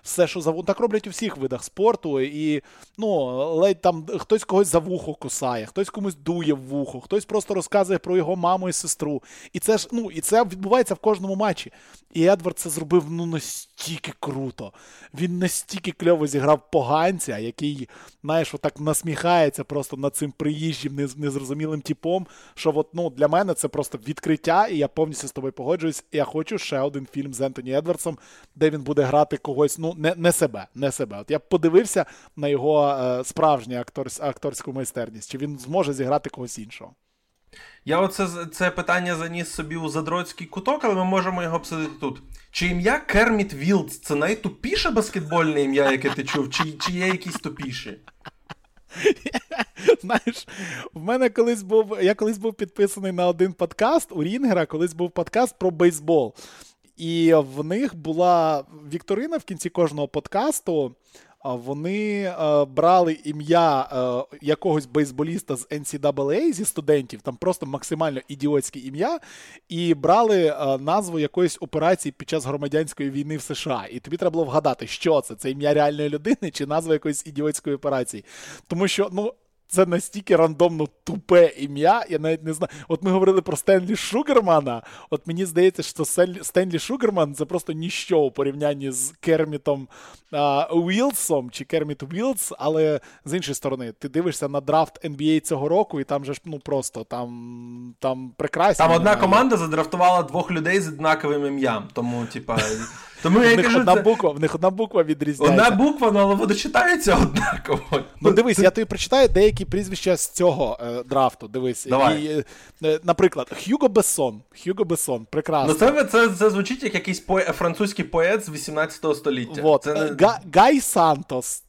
Speaker 2: все, що за так роблять у всіх видах спорту, і ну, ледь там хтось когось за вухо кусає, хтось комусь дує в вухо, хтось просто розказує про його маму і сестру. І це ж ну, і це відбувається в кожному матчі. І Едвард це зробив ну настільки круто. Він настільки кльово зіграв поганця, який, знаєш, отак насміхається просто над цим приїжджим, незрозумілим типом. Що от, ну, для мене це просто відкриття, і я повністю з тобою погоджуюсь. Я хочу ще один фільм з Ентоні Едвардсом, де він буде грати когось, ну, не не себе. не себе. От Я б подивився на його е, справжню акторсь, акторську майстерність, чи він зможе зіграти когось іншого.
Speaker 1: Я оце це питання заніс собі у задроцький куток, але ми можемо його обсудити тут. Чи ім'я Керміт Вілдс це найтупіше баскетбольне ім'я, яке ти чув, чи, чи є якісь тупіші?
Speaker 2: Знаєш, в мене колись був. Я колись був підписаний на один подкаст у Рінгера, колись був подкаст про бейсбол. І в них була Вікторина в кінці кожного подкасту. Вони е, брали ім'я е, якогось бейсболіста з NCAA зі студентів, там просто максимально ідіотське ім'я, і брали е, назву якоїсь операції під час громадянської війни в США. І тобі треба було вгадати, що це це ім'я реальної людини чи назва якоїсь ідіотської операції. Тому що, ну це настільки рандомно тупе ім'я. Я навіть не знаю. От ми говорили про Стенлі Шугермана. От мені здається, що Стенлі Шугерман це просто ніщо у порівнянні з Кермітом а, Уілсом чи Керміт Уілс, але з іншої сторони, ти дивишся на драфт NBA цього року, і там же ж ну просто там там прекрасні.
Speaker 1: Там одна команда задрафтувала двох людей з однаковим ім'ям. Тому, типа. Тому
Speaker 2: я
Speaker 1: в них кажу,
Speaker 2: одна
Speaker 1: це...
Speaker 2: буква, в них одна буква відрізняється.
Speaker 1: Одна буква, ну, але воно читається однаково.
Speaker 2: Ну дивись, я тобі прочитаю деякі прізвища з цього е, драфту. Дивись,
Speaker 1: Давай.
Speaker 2: І, е, наприклад, Хьюго Бессон. Хьюго Бессон, прекрасно.
Speaker 1: Ну це це, це звучить як якийсь по... французький поет з 18 століття.
Speaker 2: Вот.
Speaker 1: Це не...
Speaker 2: Га... Гай Сантос.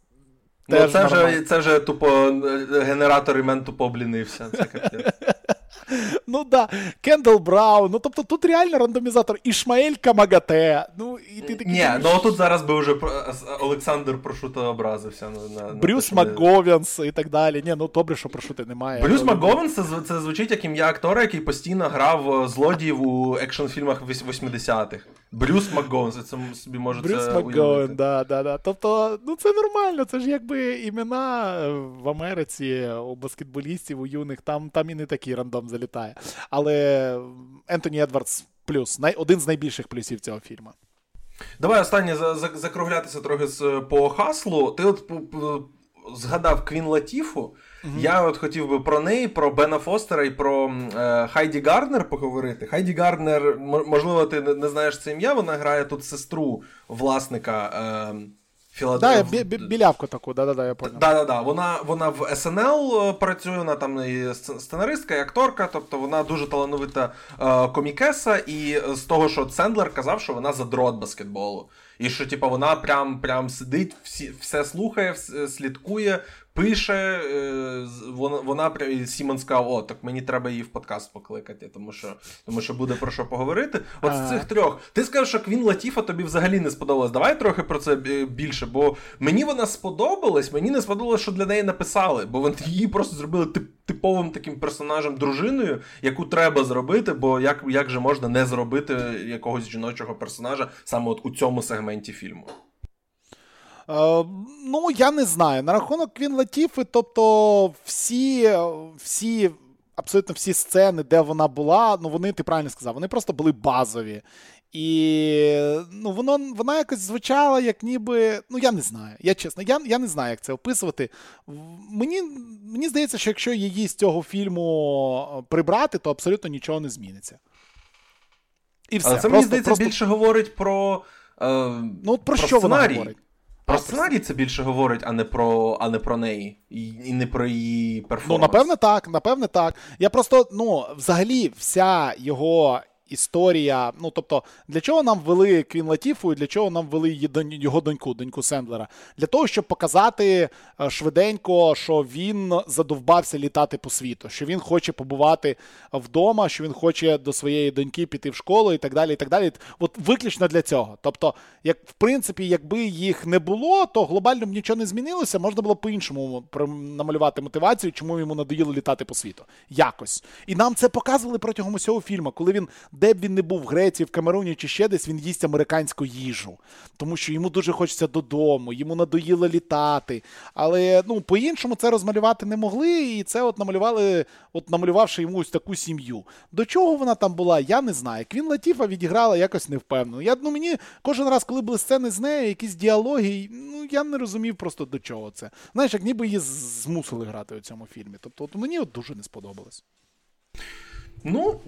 Speaker 1: Ну, це, вже, це вже тупо е, генератор імен тупо облінився. Це капець.
Speaker 2: Ну да, Кендал Браун. Ну тобто тут реально рандомізатор. Ішмаель Камагате. Ну, і ти такий.
Speaker 1: Ні, ну тут зараз би вже Олександр Прошута образився. На, на,
Speaker 2: Брюс МакГовенс і так далі. Ні, ну добре, що прошути немає.
Speaker 1: Брюс
Speaker 2: Але-
Speaker 1: МакГовенс це, це звучить як ім'я актора, який постійно грав е, злодіїв у екшн-фільмах 80-х. Брюс МакГовенс, це собі можете
Speaker 2: Брюс
Speaker 1: уявити.
Speaker 2: МакГоуен, да, да, да. Тобто, ну це нормально, це ж якби імена е, в Америці у баскетболістів, у юних, там, там і не такий рандом залітає. Але Ентоні Едвардс плюс, один з найбільших плюсів цього фільму.
Speaker 1: Давай останнє за, за, закруглятися трохи з, по хаслу. Ти от згадав Квін Латіфу. Я от хотів би про неї, про Бена Фостера і про е, Хайді Гарднер поговорити. Хайді Гарднер, можливо, ти не, не знаєш це ім'я, вона грає тут сестру власника е,
Speaker 2: Да, бі- бі- білявку таку, да, да, да, я понял.
Speaker 1: Да, да, да. Вона, вона в СНЛ е, працює, вона там і сценаристка, і акторка, тобто вона дуже талановита е, комікеса, і з того, що Сендлер казав, що вона задрот баскетболу. І що, типу, вона прям, прям сидить, всі, все слухає, вс- слідкує, пише. Е, вона, вона Сімон сказав, о, так мені треба її в подкаст покликати, тому що, тому що буде про що поговорити. От з цих трьох. Ти сказав, що Квін Латіфа тобі взагалі не сподобалась. Давай трохи про це е, більше, бо мені вона сподобалась, мені не сподобалось, що для неї написали, бо вони її просто зробили тип, типовим таким персонажем, дружиною, яку треба зробити, бо як, як же можна не зробити якогось жіночого персонажа саме от у цьому сегменті фільму.
Speaker 2: Е, ну, я не знаю. На рахунок Квін Латіфи, тобто всі, всі, абсолютно всі сцени, де вона була, ну вони, ти правильно сказав, вони просто були базові. І ну, воно, вона якось звучала, як ніби. Ну, я не знаю. Я чесно, я, я не знаю, як це описувати. Мені, мені здається, що якщо її з цього фільму прибрати, то абсолютно нічого не зміниться. І все.
Speaker 1: Але це мені здається
Speaker 2: просто-
Speaker 1: більше говорить про. Е,
Speaker 2: Ну, от про,
Speaker 1: про
Speaker 2: що вона говорить?
Speaker 1: Про сценарій це більше говорить, а не про, а не про неї. І, не про її
Speaker 2: Ну, напевне, так, напевне, так. Я просто, ну, взагалі, вся його історія. Ну, тобто, для чого нам ввели Квін Латіфу і для чого нам ввели її його доньку, доньку Сендлера? Для того, щоб показати е, швиденько, що він задовбався літати по світу, що він хоче побувати вдома, що він хоче до своєї доньки піти в школу і так далі. і так далі. От виключно для цього. Тобто, як в принципі, якби їх не було, то глобально б нічого не змінилося. Можна було по-іншому намалювати мотивацію, чому йому надоїло літати по світу. Якось. І нам це показували протягом усього фільму, коли він, де б він не був в Греції, в Камеруні чи ще десь, він їсть американську їжу. Тому що йому дуже хочеться додому, йому надоїло літати. Але ну, по-іншому це розмалювати не могли, і це от намалювали, от намалювавши йому ось таку сім'ю. До чого вона там була, я не знаю. Квін Латіфа відіграла якось невпевнено. Я, ну, мені кожен раз, коли були сцени з нею, якісь діалоги, ну я не розумів просто до чого це. Знаєш, як ніби її змусили грати у цьому фільмі. Тобто, от мені от дуже не сподобалось.
Speaker 1: Ну,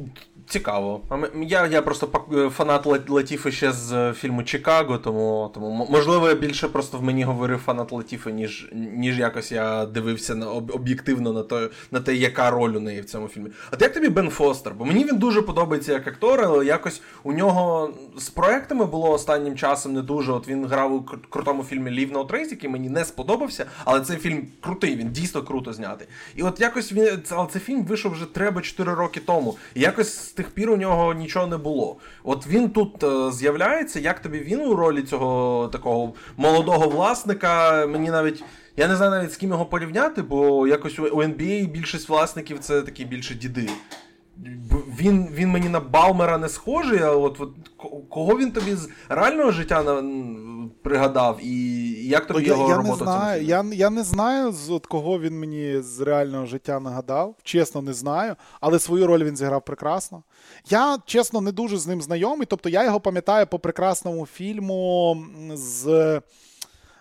Speaker 1: цікаво. А Я, я просто пак- фанат Ла- Латіфи ще з е, фільму Чикаго, тому, тому можливо я більше просто в мені говорив фанат Латіфи, ніж, ніж якось я дивився на об'єктивно на те, на те, яка роль у неї в цьому фільмі. От як тобі Бен Фостер? Бо мені він дуже подобається як актор, але якось у нього з проектами було останнім часом не дуже. От він грав у кру- крутому фільмі Leave No Trace, який мені не сподобався, але цей фільм крутий, він дійсно круто знятий. І от якось він, але цей фільм вийшов вже треба 4 роки тому. І якось з тих пір у нього нічого не було. От він тут е, з'являється, як тобі він у ролі цього такого молодого власника, мені навіть. Я не знаю навіть з ким його порівняти, бо якось у NBA більшість власників це такі більше діди. Він, він мені на Балмера не схожий, а от, от кого він тобі з реального життя на, пригадав, і як тобі
Speaker 2: Ну,
Speaker 1: його
Speaker 2: я,
Speaker 1: робота
Speaker 2: не знаю, я, я не знаю, з от кого він мені з реального життя нагадав. Чесно, не знаю, але свою роль він зіграв прекрасно. Я, чесно, не дуже з ним знайомий. Тобто я його пам'ятаю по прекрасному фільму з.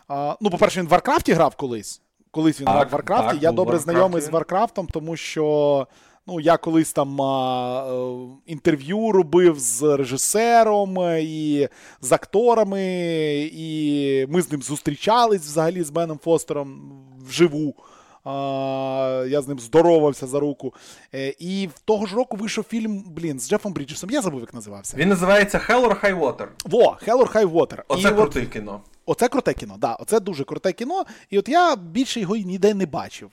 Speaker 2: А, ну, по-перше, він в Варкрафті грав колись. Колись він грав в Варкрафті. я добре знайомий з Варкрафтом, тому що Ну, я колись там а, е, інтерв'ю робив з режисером і з акторами, і ми з ним зустрічались взагалі з Беном Фостером вживу. А, Я з ним здоровався за руку. Е, і в того ж року вийшов фільм, блін, з Джефом Бріджесом. Я забув, як називався.
Speaker 1: Він називається Hell or High Water.
Speaker 2: Во, Hell or High Water.
Speaker 1: Оце і круте от... кіно.
Speaker 2: Оце круте кіно, да, оце дуже круте кіно. І от я більше його ніде не бачив,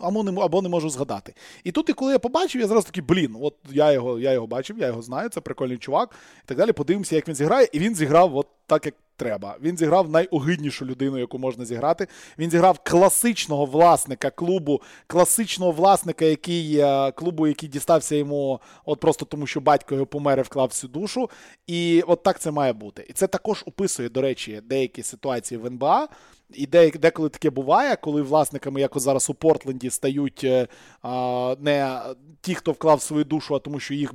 Speaker 2: або не або не можу згадати. І тут, і коли я побачив, я зразу такий, блін, от я його я його бачив, я його знаю, це прикольний чувак і так далі. Подивимося, як він зіграє. І він зіграв от так, як треба. Він зіграв найогиднішу людину, яку можна зіграти. Він зіграв класичного власника клубу, класичного власника, який е, клубу, який дістався йому, от просто тому, що батько його помер і вклав всю душу. І от так це має бути. І це також описує, до речі, деякі ситуації в НБА. І деколи таке буває, коли власниками, як зараз у Портленді, стають е, а, не ті, хто вклав свою душу, а тому, що їх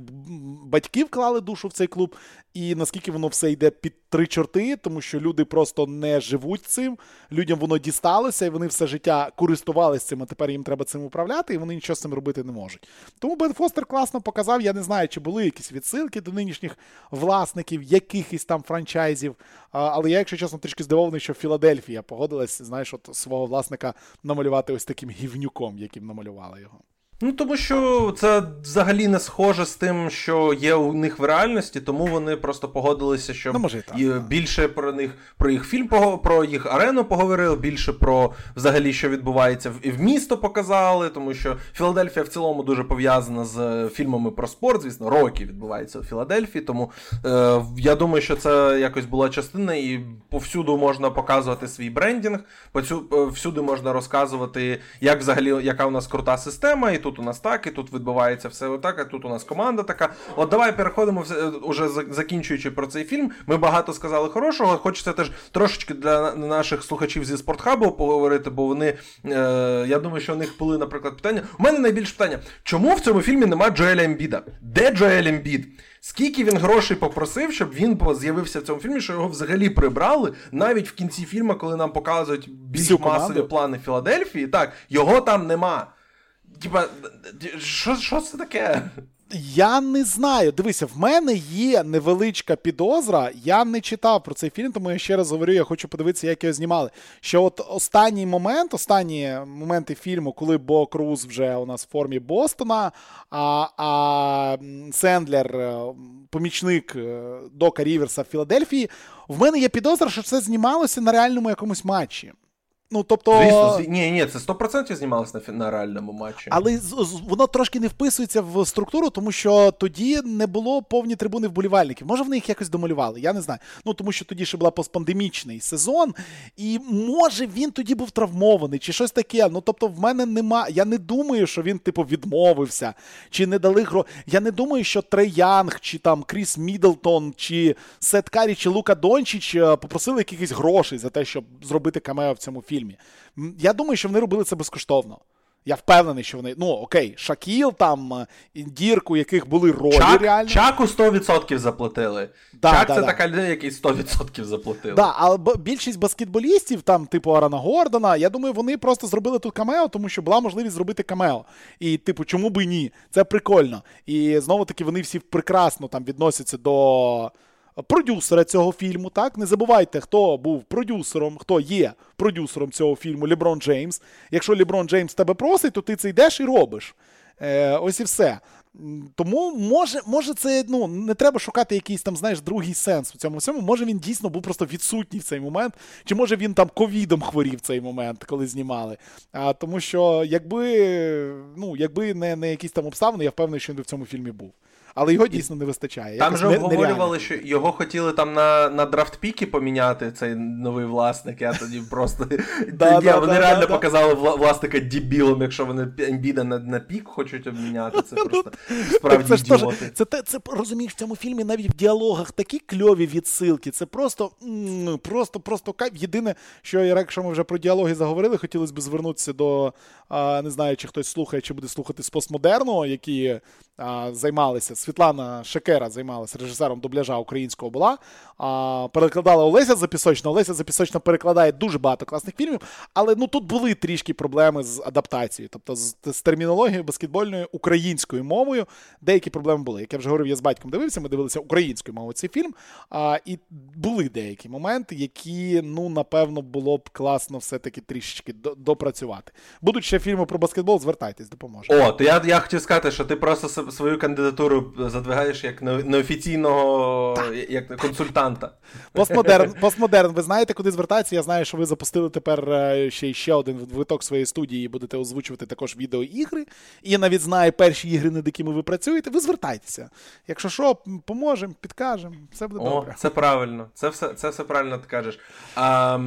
Speaker 2: батьки вклали душу в цей клуб. І наскільки воно все йде під три чорти, тому що люди просто не живуть цим, людям воно дісталося, і вони все життя користувалися цим, а тепер їм треба цим управляти, і вони нічого з цим робити не можуть. Тому Бен Фостер класно показав. Я не знаю, чи були якісь відсилки до нинішніх власників, якихось там франчайзів. Але я, якщо чесно, трішки здивований, що Філадельфія погодилась, знаєш, от свого власника намалювати ось таким гівнюком, яким намалювали його.
Speaker 1: Ну, тому що це взагалі не схоже з тим, що є у них в реальності, тому вони просто погодилися, щоб
Speaker 2: ну, може, і так,
Speaker 1: більше про них про їх фільм про їх арену поговорили, більше про взагалі, що відбувається і в місто показали, тому що Філадельфія в цілому дуже пов'язана з фільмами про спорт. Звісно, роки відбувається у Філадельфії. Тому е, я думаю, що це якось була частина, і повсюду можна показувати свій брендінг, повсюди можна розказувати, як взагалі яка у нас крута система, і тут тут у нас так, і тут відбувається все отак, а тут у нас команда така. От давай переходимо е, уже закінчуючи про цей фільм. Ми багато сказали хорошого. Хочеться теж трошечки для наших слухачів зі спортхабу поговорити, бо вони. Е, Я думаю, що у них були, наприклад, питання. У мене найбільше питання: чому в цьому фільмі нема Джоеля Ембіда? Де Джоель Ембід? Скільки він грошей попросив, щоб він з'явився в цьому фільмі, що його взагалі прибрали навіть в кінці фільму, коли нам показують більш масові плани Філадельфії, так його там нема. Типа, що що це таке?
Speaker 2: Я не знаю. Дивися, в мене є невеличка підозра. Я не читав про цей фільм, тому я ще раз говорю, я хочу подивитися, як його знімали. Що от останній момент, останні моменти фільму, коли Бо Круз вже у нас в формі Бостона, а а Сендлер, е, помічник е, Дока Ріверса в Філадельфії, в мене є підозра, що це знімалося на реальному якомусь матчі. Ну, тобто...
Speaker 1: Звісно, ні, ні, це 100% знімалося на на реальному матчі.
Speaker 2: Але воно трошки не вписується в структуру, тому що тоді не було повні трибуни вболівальників. Може, вони їх якось домалювали, я не знаю. Ну, тому що тоді ще була постпандемічний сезон, і може він тоді був травмований, чи щось таке. Ну, тобто, в мене нема. Я не думаю, що він, типу, відмовився, чи не дали гро. Я не думаю, що Трей Янг, чи там Кріс Мідлтон, чи Сет Карі, чи Лука Дончич е, попросили якихось грошей за те, щоб зробити камео в цьому фільмі фільмі. Я думаю, що вони робили це безкоштовно. Я впевнений, що вони. Ну, окей, Шакіл, там, Індірку, яких були ролі Чак, реально.
Speaker 1: Чаку 100% заплатили. Да, Чак да, це да. така людина, який 100% заплатили.
Speaker 2: Да, але більшість баскетболістів, там, типу Арана Гордона, я думаю, вони просто зробили тут камео, тому що була можливість зробити камео. І, типу, чому би ні? Це прикольно. І знову таки вони всі прекрасно там відносяться до продюсера цього фільму. Так, не забувайте, хто був продюсером, хто є продюсером цього фільму Ліброн Джеймс. Якщо Ліброн Джеймс тебе просить, то ти це йдеш і робиш. Е, Ось і все. Тому може, може, це ну не треба шукати якийсь там, знаєш, другий сенс у цьому всьому. Може він дійсно був просто відсутній в цей момент, чи може він там ковідом хворів в цей момент, коли знімали. А тому що, якби ну, якби не не якісь там обставини, я впевнений, що він в цьому фільмі був але його дійсно не вистачає.
Speaker 1: Там же обговорювали, що його хотіли там на на драфт-піки поміняти, цей новий власник. Я тоді просто вони реально показали власника дібілом, якщо вони Ембіда на пік хочуть обміняти. Це просто справді ідіоти.
Speaker 2: Це це розумієш в цьому фільмі навіть в діалогах такі кльові відсилки. Це просто просто, просто кайф. Єдине, що якщо ми вже про діалоги заговорили, хотілося б звернутися до не знаю, чи хтось слухає, чи буде слухати з постмодерну, які займалися. Світлана Шекера займалася режисером дубляжа українського була. А, Перекладала Олеся Запісочна. Олеся Запісочна перекладає дуже багато класних фільмів, але ну тут були трішки проблеми з адаптацією, тобто з, з термінологією баскетбольною українською мовою. Деякі проблеми були. Як я вже говорив, я з батьком дивився, ми дивилися українською мовою цей фільм. А, І були деякі моменти, які, ну, напевно, було б класно все-таки трішечки допрацювати. Будуть ще фільми про баскетбол, звертайтесь, допоможе.
Speaker 1: О, то я я хотів сказати, що ти просто свою кандидатуру задвигаєш як неофіційного як консультанта.
Speaker 2: Постмодерн, постмодерн. Ви знаєте, куди звертатися? Я знаю, що ви запустили тепер е, ще ще один виток своєї студії і будете озвучувати також відеоігри. І я навіть знаю перші ігри, над якими ви працюєте. Ви звертайтеся. Якщо що, поможемо, підкажемо. Все буде
Speaker 1: О,
Speaker 2: добре.
Speaker 1: Це правильно. Це все це все правильно ти кажеш. А,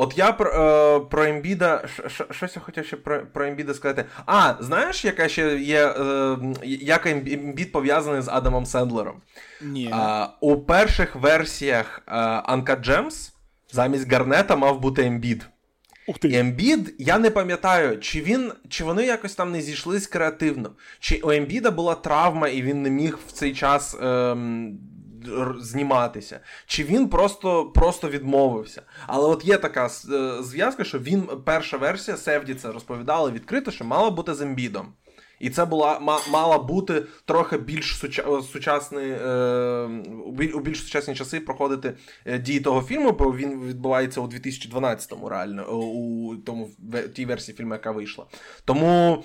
Speaker 1: От я про е, про Ембіда, щось я хотів ще про про Ембіда сказати. А, знаєш, яка ще є, е, як Ембід пов'язаний з Адамом Сендлером?
Speaker 2: Ні.
Speaker 1: А, У перших версіях Uncut Gems замість Гарнета мав бути Ембід.
Speaker 2: Ух ти.
Speaker 1: І Ембід, я не пам'ятаю, чи він, чи вони якось там не зійшлись креативно, чи у Ембіда була травма, і він не міг в цей час. Е, зніматися, чи він просто просто відмовився. Але от є така е, зв'язка, що він перша версія Севді це розповідала відкрито, що мала бути з Ембідом. І це була мала бути трохи більш суча, сучасний, е, у більш сучасні часи проходити е, дії того фільму, бо він відбувається у 2012-му, реально, у тому в тій версії фільму, яка вийшла. Тому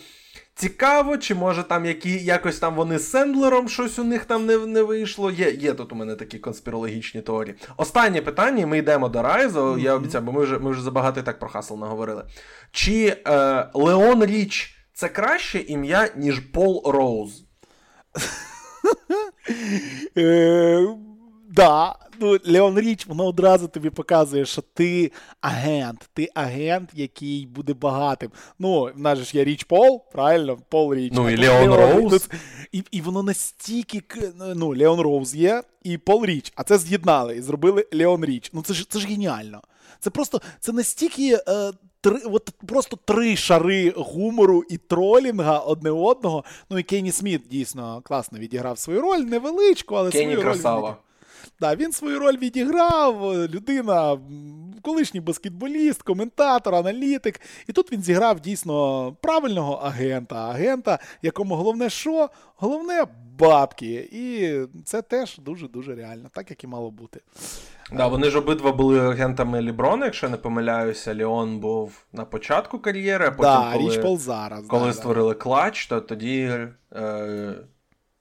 Speaker 1: Цікаво, чи може там які якось там вони з Сендлером щось у них там не не вийшло. Є є тут у мене такі конспірологічні теорії. Останнє питання, ми йдемо до Rise- у. Mm-hmm. Я обіцяю, бо ми вже ми вже забагато і так про Хасл наговорили. Чи е, Леон Річ це краще ім'я, ніж Пол Роуз?
Speaker 2: Е, да, ну, Леон Річ, воно одразу тобі показує, що ти агент, ти агент, який буде багатим. Ну, в нас ж є Річ Пол, правильно? Пол Річ.
Speaker 1: Ну, і Леон Роуз.
Speaker 2: І і воно настільки. Ну, Леон Роуз є, і Пол Річ, а це з'єднали і зробили Леон Річ. Ну, це ж це ж геніально. Це просто це настільки. Е, Три, от Просто три шари гумору і тролінга одне одного. Ну і Кенні Сміт дійсно класно відіграв свою роль, невеличку, але
Speaker 1: Кенні
Speaker 2: свою
Speaker 1: красава.
Speaker 2: роль. Да, Він свою роль відіграв, людина, колишній баскетболіст, коментатор, аналітик. І тут він зіграв дійсно правильного агента, агента, якому головне що? Головне бабки. І це теж дуже-дуже реально, так як і мало бути.
Speaker 1: Да, Вони ж обидва були агентами Ліброна, якщо не помиляюся, Леон був на початку кар'єри, а потім,
Speaker 2: да,
Speaker 1: коли,
Speaker 2: Річ Пол зараз,
Speaker 1: коли
Speaker 2: да,
Speaker 1: створили да. клач, то тоді. Е,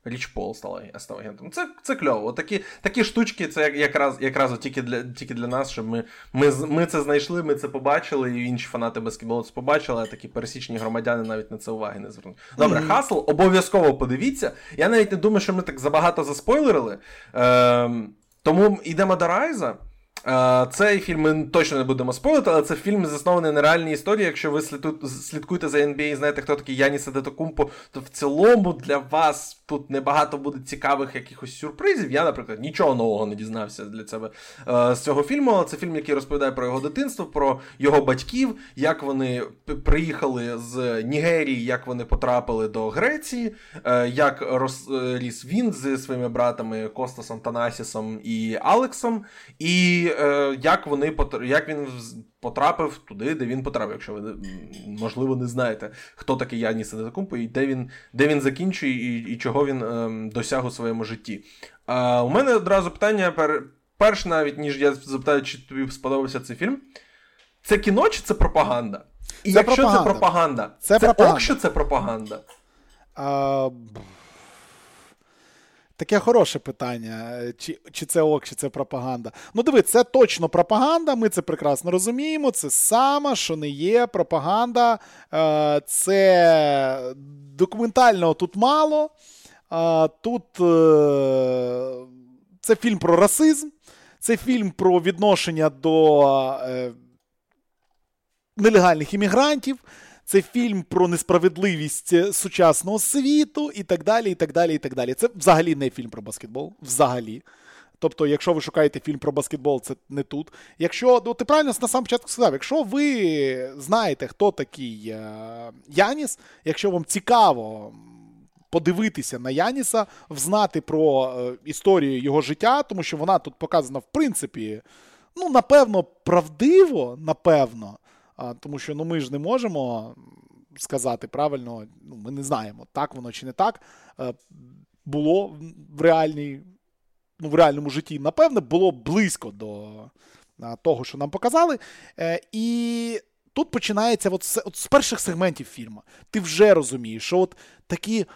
Speaker 1: Річ Пол стала став агентом. Це це кльово. Такі такі штучки, це якраз якраз тільки для тільки для нас, щоб ми ми, ми це знайшли, ми це побачили, і інші фанати баскетболу це побачили, а такі пересічні громадяни навіть на це уваги не звернуть. Добре, mm-hmm. Хасл, обов'язково подивіться. Я навіть не думаю, що ми так забагато заспойлерили. Е, Тому йдемо до Райза. Цей фільм ми точно не будемо спойлити, але це фільм заснований на реальній історії. Якщо ви слідкуєте за NBA і знаєте, хто такий Яніс Адетокумпо, то в цілому для вас тут небагато буде цікавих якихось сюрпризів. Я, наприклад, нічого нового не дізнався для себе з цього фільму. Але Це фільм, який розповідає про його дитинство, про його батьків, як вони приїхали з Нігерії, як вони потрапили до Греції, е, як ріс він зі своїми братами Костасом Танасісом і Алексом. І е, як вони як він потрапив туди, де він потрапив, якщо ви можливо не знаєте, хто такий Яніс Адетокумпо і де він де він закінчує, і і чого він е, досяг у своєму житті. Е, у мене одразу питання пер, перш навіть ніж я запитаю, чи тобі сподобався цей фільм. Це кіно чи це пропаганда? І це якщо пропаганда. це пропаганда, це, це пропаганда. ок, що це пропаганда?
Speaker 2: А... Таке хороше питання, чи чи це ок, чи це пропаганда. Ну, диви, це точно пропаганда, ми це прекрасно розуміємо. Це саме, що не є пропаганда. Е, це документального тут мало. Тут е, це фільм про расизм, це фільм про відношення до е, нелегальних іммігрантів. Це фільм про несправедливість е, сучасного світу і так далі. і так далі, і так далі. Це взагалі не фільм про баскетбол. Взагалі. Тобто, якщо ви шукаєте фільм про баскетбол, це не тут. Якщо, ну ти правильно на самому початку сказав, якщо ви знаєте, хто такий е, Яніс, якщо вам цікаво подивитися на Яніса, взнати про е, історію його життя, тому що вона тут показана, в принципі, ну, напевно, правдиво, напевно. Тому що ну, ми ж не можемо сказати правильно, ну, ми не знаємо, так воно чи не так. Е, було в реальній, ну, в реальному житті, напевне, було близько до того, що нам показали. Е, і тут починається от от з перших сегментів фільму. Ти вже розумієш, що от такі е,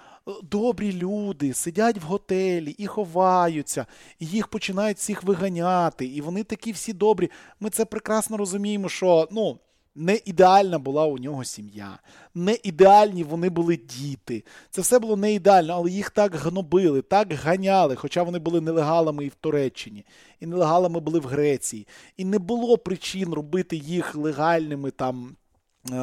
Speaker 2: добрі люди сидять в готелі і ховаються, і їх починають всіх виганяти, і вони такі всі добрі. Ми це прекрасно розуміємо, що ну. Не ідеальна була у нього сім'я, не ідеальні вони були діти. Це все було не ідеально, але їх так гнобили, так ганяли, хоча вони були нелегалами і в Туреччині, і нелегалами були в Греції. І не було причин робити їх легальними там е-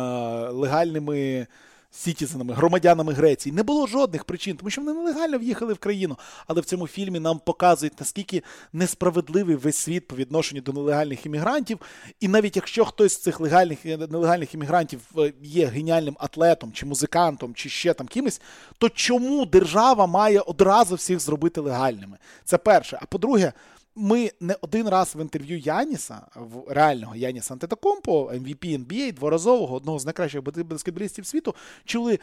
Speaker 2: легальними сітізенами, громадянами Греції. Не було жодних причин, тому що вони нелегально в'їхали в країну. Але в цьому фільмі нам показують, наскільки несправедливий весь світ по відношенню до нелегальних іммігрантів. І навіть якщо хтось з цих легальних нелегальних іммігрантів е, є геніальним атлетом чи музикантом, чи ще там кимось, то чому держава має одразу всіх зробити легальними? Це перше. А по-друге, ми не один раз в інтерв'ю Яніса, в реального Яніса Антетокомпо, MVP NBA, дворазового, одного з найкращих баскетболістів світу, чули,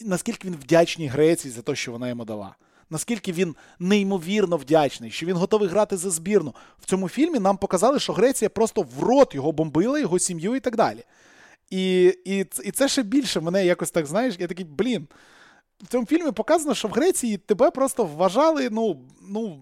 Speaker 2: наскільки він вдячний Греції за те, що вона йому дала. Наскільки він неймовірно вдячний, що він готовий грати за збірну. В цьому фільмі нам показали, що Греція просто в рот його бомбила, його сім'ю і так далі. І і, і це ще більше мене якось так, знаєш, я такий, блін. В цьому фільмі показано, що в Греції тебе просто вважали, ну, ну,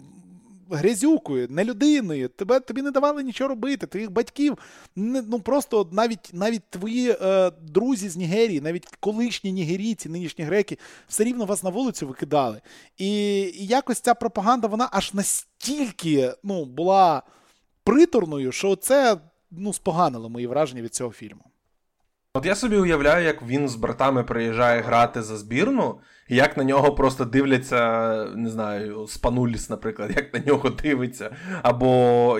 Speaker 2: грязюкою, не людиною. Тебе тобі не давали нічого робити. Твоїх батьків не, ну просто навіть навіть твої е, друзі з Нігерії, навіть колишні нігерійці, нинішні греки, все рівно вас на вулицю викидали. І, і якось ця пропаганда, вона аж настільки ну, була приторною, що це ну, споганило мої враження від цього фільму.
Speaker 1: От я собі уявляю, як він з братами приїжджає грати за збірну, як на нього просто дивляться, не знаю, Спануліс, наприклад, як на нього дивиться. Або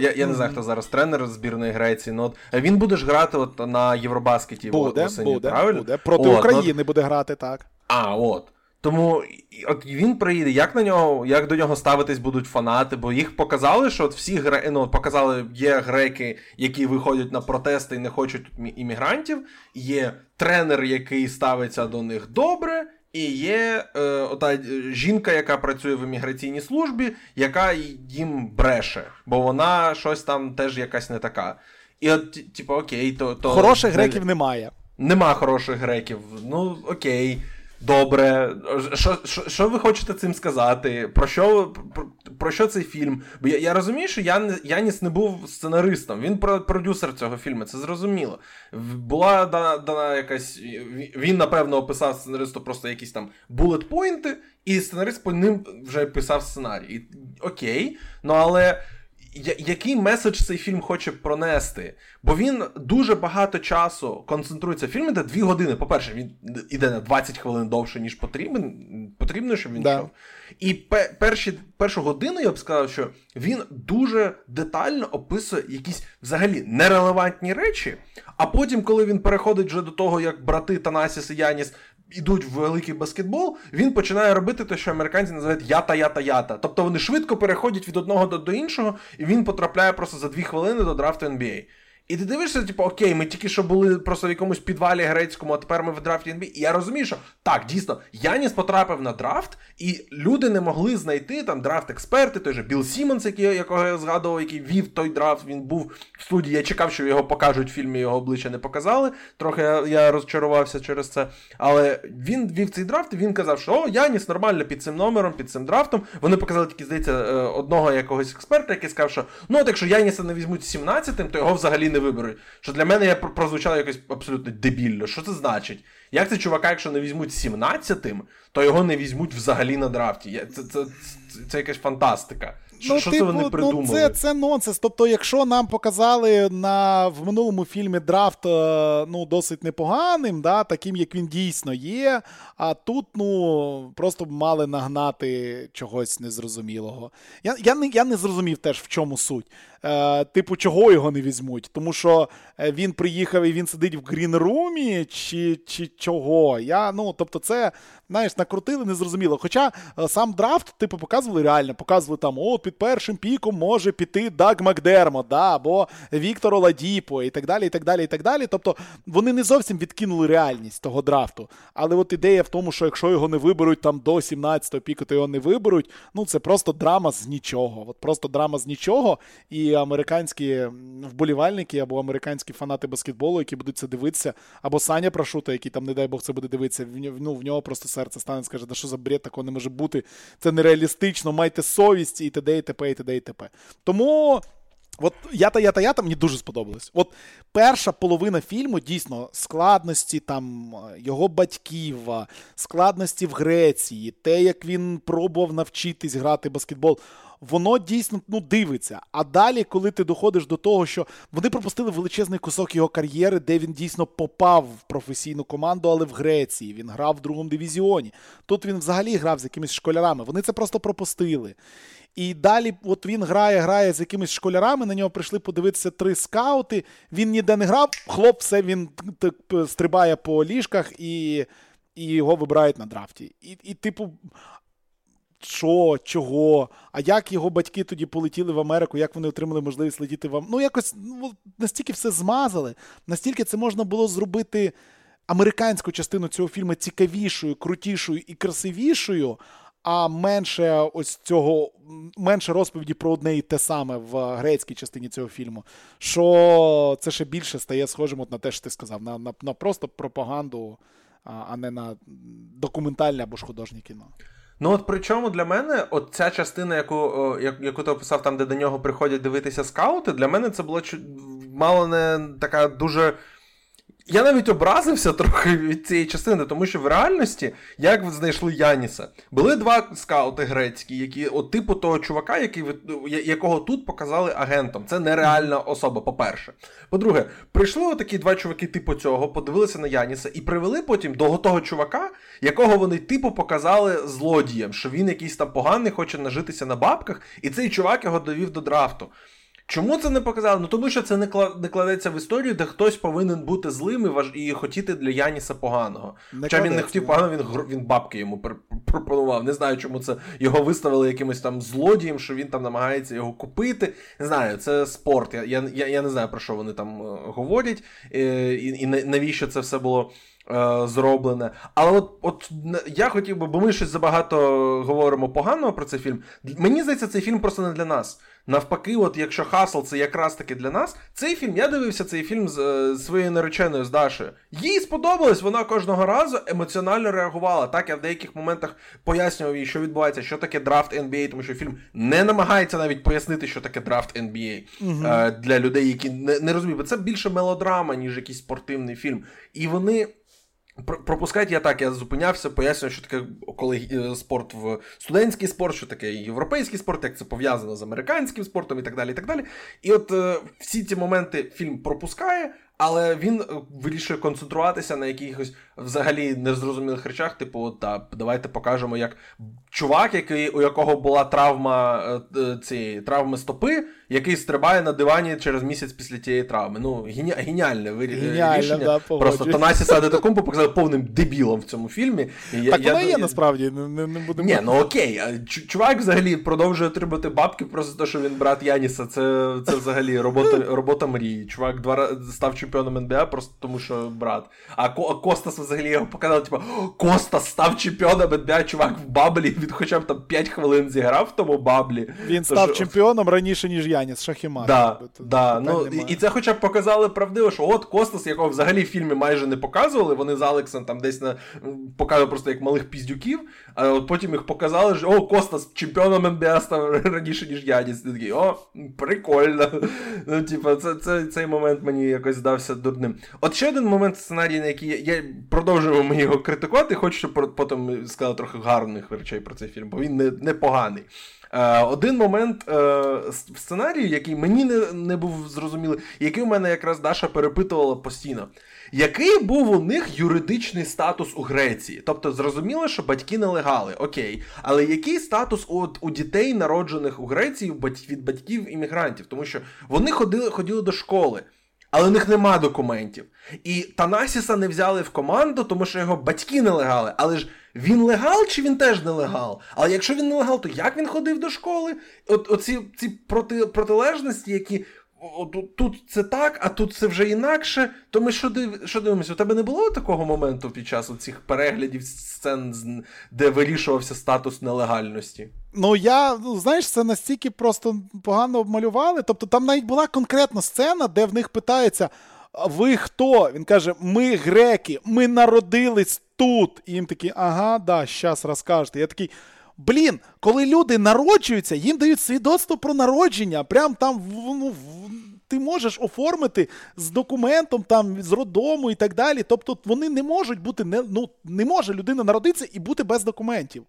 Speaker 1: я я не знаю, хто зараз тренер збірної Греції. ну от Він буде ж грати от на Євробаскеті
Speaker 2: буде,
Speaker 1: восені,
Speaker 2: буде,
Speaker 1: правильно?
Speaker 2: Буде. Проти от, України от... буде грати, так.
Speaker 1: А, от. Тому от він приїде, як на нього, як до нього ставитись будуть фанати, бо їх показали, що от всі гре... ну, показали, є греки, які виходять на протести і не хочуть іммігрантів, є тренер, який ставиться до них добре, і є е, ота жінка, яка працює в імміграційній службі, яка їм бреше, бо вона щось там теж якась не така. І от, типу, окей, то. то
Speaker 2: Хороших греків немає.
Speaker 1: Нема хороших греків. Ну, окей. Добре, що що, що ви хочете цим сказати? Про що про, про що цей фільм? Бо я я розумію, що Ян, Яніс не був сценаристом, він продюсер цього фільму, це зрозуміло. Була дана, дана якась. Він, напевно, описав сценаристу просто якісь там булет-пойнти, і сценарист по ним вже писав сценарій. Окей, ну але який меседж цей фільм хоче пронести? Бо він дуже багато часу концентрується. Фільм іде дві години. По-перше, він іде на 20 хвилин довше, ніж потрібен, потрібно, щоб він да. йшов. І перші, першу годину я б сказав, що він дуже детально описує якісь взагалі нерелевантні речі. А потім, коли він переходить вже до того, як брати Танасіс і Яніс ідуть в великий баскетбол, він починає робити те, що американці називають ята-ята-ята. Тобто вони швидко переходять від одного до, до іншого, і він потрапляє просто за дві хвилини до драфту NBA. І ти дивишся, типу, окей, ми тільки що були просто в якомусь підвалі грецькому, а тепер ми в драфті NBA. І я розумію, що так, дійсно, Яніс потрапив на драфт, і люди не могли знайти там драфт-експерти, той же Біл Сімонс, який, якого я згадував, який вів той драфт, він був в студії. Я чекав, що його покажуть в фільмі, його обличчя не показали. Трохи я, розчарувався через це. Але він вів цей драфт, і він казав, що о, Яніс нормально під цим номером, під цим драфтом. Вони показали тільки, здається, е, одного якогось експерта, який сказав, що ну, от якщо Яніса не візьмуть 17-тим, то його взагалі не не виберуть. Що для мене я прозвучало якось абсолютно дебільно. Що це значить? Як це чувака, якщо не візьмуть 17-тим, то його не візьмуть взагалі на драфті? Це це, це, це якась фантастика. Що, ну, що типу, це вони придумали?
Speaker 2: Ну, Це це нонсенс. Тобто, якщо нам показали на в минулому фільмі драфт е, ну, досить непоганим, да, таким, як він дійсно є, а тут ну, просто б мали нагнати чогось незрозумілого. Я я, не я не зрозумів теж, в чому суть. Е, типу, чого його не візьмуть? Тому що е, він приїхав і він сидить в грінрумі, чи чи чого? Я, ну, Тобто, це, знаєш, накрутили, незрозуміло. Хоча е, сам драфт, типу, показували реально, показували там, от під першим піком може піти Даг Макдермо, да, або Віктор Оладіпо, і так далі. і так далі, і так далі. Тобто вони не зовсім відкинули реальність того драфту. Але от ідея в тому, що якщо його не виберуть там до 17-го піку, то його не виберуть. Ну, це просто драма з нічого. От Просто драма з нічого. І американські вболівальники або американські фанати баскетболу, які будуть це дивитися, або Саня Прошута, який там, не дай Бог, це буде дивитися, ну, в нього просто серце стане скаже, да що за бред, такого не може бути. Це нереалістично, майте совість і т.д. і т.п. і т.д. і т.п. Тому. От ята ята ята мені дуже сподобалось. От перша половина фільму дійсно складності там його батьків, складності в Греції, те, як він пробував навчитись грати баскетбол. Воно дійсно ну, дивиться. А далі, коли ти доходиш до того, що вони пропустили величезний кусок його кар'єри, де він дійсно попав в професійну команду, але в Греції він грав в другому дивізіоні. Тут він взагалі грав з якимись школярами. Вони це просто пропустили. І далі, от він грає, грає з якимись школярами. На нього прийшли подивитися три скаути. Він ніде не грав. Хлоп, все він так стрибає по ліжках і і його вибирають на драфті. І, і типу, що, чого? А як його батьки тоді полетіли в Америку, як вони отримали можливість летіти в Америку? Ну, якось ну, настільки все змазали, настільки це можна було зробити американську частину цього фільму цікавішою, крутішою і красивішою а менше ось цього, менше розповіді про одне і те саме в грецькій частині цього фільму. Що це ще більше стає схожим от на те, що ти сказав, на, на, на просто пропаганду, а не на документальне або ж художнє кіно.
Speaker 1: Ну, от причому для мене, от ця частина, яку яку ти описав, там, де до нього приходять дивитися скаути, для мене це було мало не така дуже я навіть образився трохи від цієї частини, тому що в реальності, як знайшли Яніса, були два скаути грецькі, які, от типу того чувака, який, якого тут показали агентом. Це нереальна особа, по-перше. По-друге, прийшли отакі два чуваки, типу цього, подивилися на Яніса і привели потім до того чувака, якого вони, типу, показали злодієм, що він якийсь там поганий, хоче нажитися на бабках, і цей чувак його довів до драфту. Чому це не показали? Ну тому що це не кладеться в історію, де хтось повинен бути злим і, важ... і хотіти для Яніса поганого. Не Хоча він не хотів поганого, він він бабки йому пропонував. Не знаю, чому це його виставили якимось там злодієм, що він там намагається його купити. Не знаю, це спорт. Я я, я не знаю, про що вони там е, говорять, е, і, і навіщо це все було. Е, зроблене. Але от от я хотів би, бо ми щось забагато говоримо поганого про цей фільм. Мені здається, цей фільм просто не для нас. Навпаки, от якщо Хасл це якраз таки для нас, цей фільм, я дивився цей фільм з е, своєю нареченою з Дашею. Їй сподобалось, вона кожного разу емоціонально реагувала. Так, я в деяких моментах пояснював їй, що відбувається, що таке драфт NBA, тому що фільм не намагається навіть пояснити, що таке драфт NBA угу. е, для людей, які не, не розуміють. Бо це більше мелодрама, ніж якийсь спортивний фільм. І вони. Пропускайте я так, я зупинявся, пояснюю, що таке коли е, спорт в студентський спорт, що таке європейський спорт, як це пов'язано з американським спортом і так далі. І так далі. І от е, всі ці моменти фільм пропускає, але він е, вирішує концентруватися на якихось взагалі незрозумілих речах. Типу, от, та, давайте покажемо, як чувак, який, у якого була травма е, цієї травми стопи, який стрибає на дивані через місяць після тієї травми. Ну, гені... геніальне Геніально, рішення. Да, Просто Танасі Садетакумпо показали повним дебілом в цьому фільмі.
Speaker 2: І так я, воно я, є я... насправді. Не, не будемо...
Speaker 1: Ні, ну окей. Чувак взагалі продовжує отримати бабки, просто те, що він брат Яніса. Це це взагалі робота робота мрії. Чувак два став чемпіоном НБА, просто тому що брат. А Костас взагалі його показали, типу, Костас став чемпіоном НБА, чувак в bubble- і, він хоча б там 5 хвилин зіграв в тому bubble- і.
Speaker 2: Він став чемпіоном раніше, ніж Яніс, Шах і мат.
Speaker 1: Да, да. Ну, і це хоча б показали правдиво, що от Костас, якого взагалі в фільмі майже не показували, вони з Алексом там десь на показували просто як малих піздюків, а от потім їх показали, що о, Костас чемпіоном НБА став раніше, ніж Яніс. Ти такий, о, прикольно. Ну, типа, це, це, цей момент мені якось здався дурним. От ще один момент сценарії, на який я, я продовжую ми його критикувати, хочу, щоб потім сказали трохи гарних речей про цей фільм, бо він не, непоганий. Е, один момент е, в сценарію, який мені не не був зрозумілий, який у мене якраз Даша перепитувала постійно. Який був у них юридичний статус у Греції? Тобто, зрозуміло, що батьки нелегали, окей. Але який статус от у дітей, народжених у Греції від батьків іммігрантів? Тому що вони ходили, ходили до школи. Але у них нема документів. І Танасіса не взяли в команду, тому що його батьки нелегали. Але ж він легал чи він теж нелегал? Але якщо він нелегал, то як він ходив до школи? От Оці ці проти, протилежності, які тут це так, а тут це вже інакше. То ми що див, що дивимося? У тебе не було такого моменту під час цих переглядів сцен, де вирішувався статус нелегальності?
Speaker 2: Ну я ну знаєш, це настільки просто погано обмалювали. Тобто там навіть була конкретна сцена, де в них питається. Ви хто? Він каже: Ми греки, ми народились тут. І їм такі, ага, да, щас розкажете. Я такий. Блін, коли люди народжуються, їм дають свідоцтво про народження. Прям там ну, ти можеш оформити з документом, там, з роддому і так далі. Тобто вони не можуть бути, не, ну, не може людина народитися і бути без документів.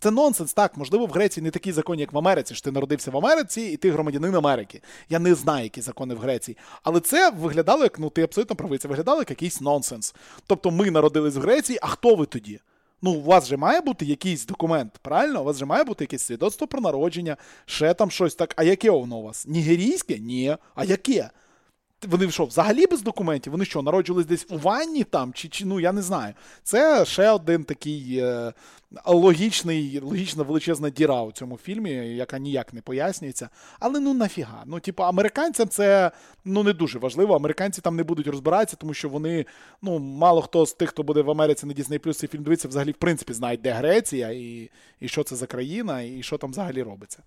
Speaker 2: Це нонсенс, так, можливо, в Греції не такі закони, як в Америці, що ти народився в Америці і ти громадянин Америки. Я не знаю, які закони в Греції. Але це виглядало як, ну ти абсолютно правий, це виглядало як якийсь нонсенс. Тобто ми народились в Греції, а хто ви тоді? Ну, у вас же має бути якийсь документ, правильно? У вас же має бути якесь свідоцтво про народження, ще там щось так. А яке воно у вас? Нігерійське? Ні. А яке? Вони що, взагалі без документів? Вони що, народжувались десь у ванні там? Чи, чи ну я не знаю. Це ще один такий е, логічний, логічна величезна діра у цьому фільмі, яка ніяк не пояснюється. Але ну нафіга. Ну, типу, американцям це ну не дуже важливо. Американці там не будуть розбиратися, тому що вони, ну, мало хто з тих, хто буде в Америці на Disney Plus цей фільм дивиться, взагалі, в принципі, знають, де Греція, і, і що це за країна, і що там взагалі робиться.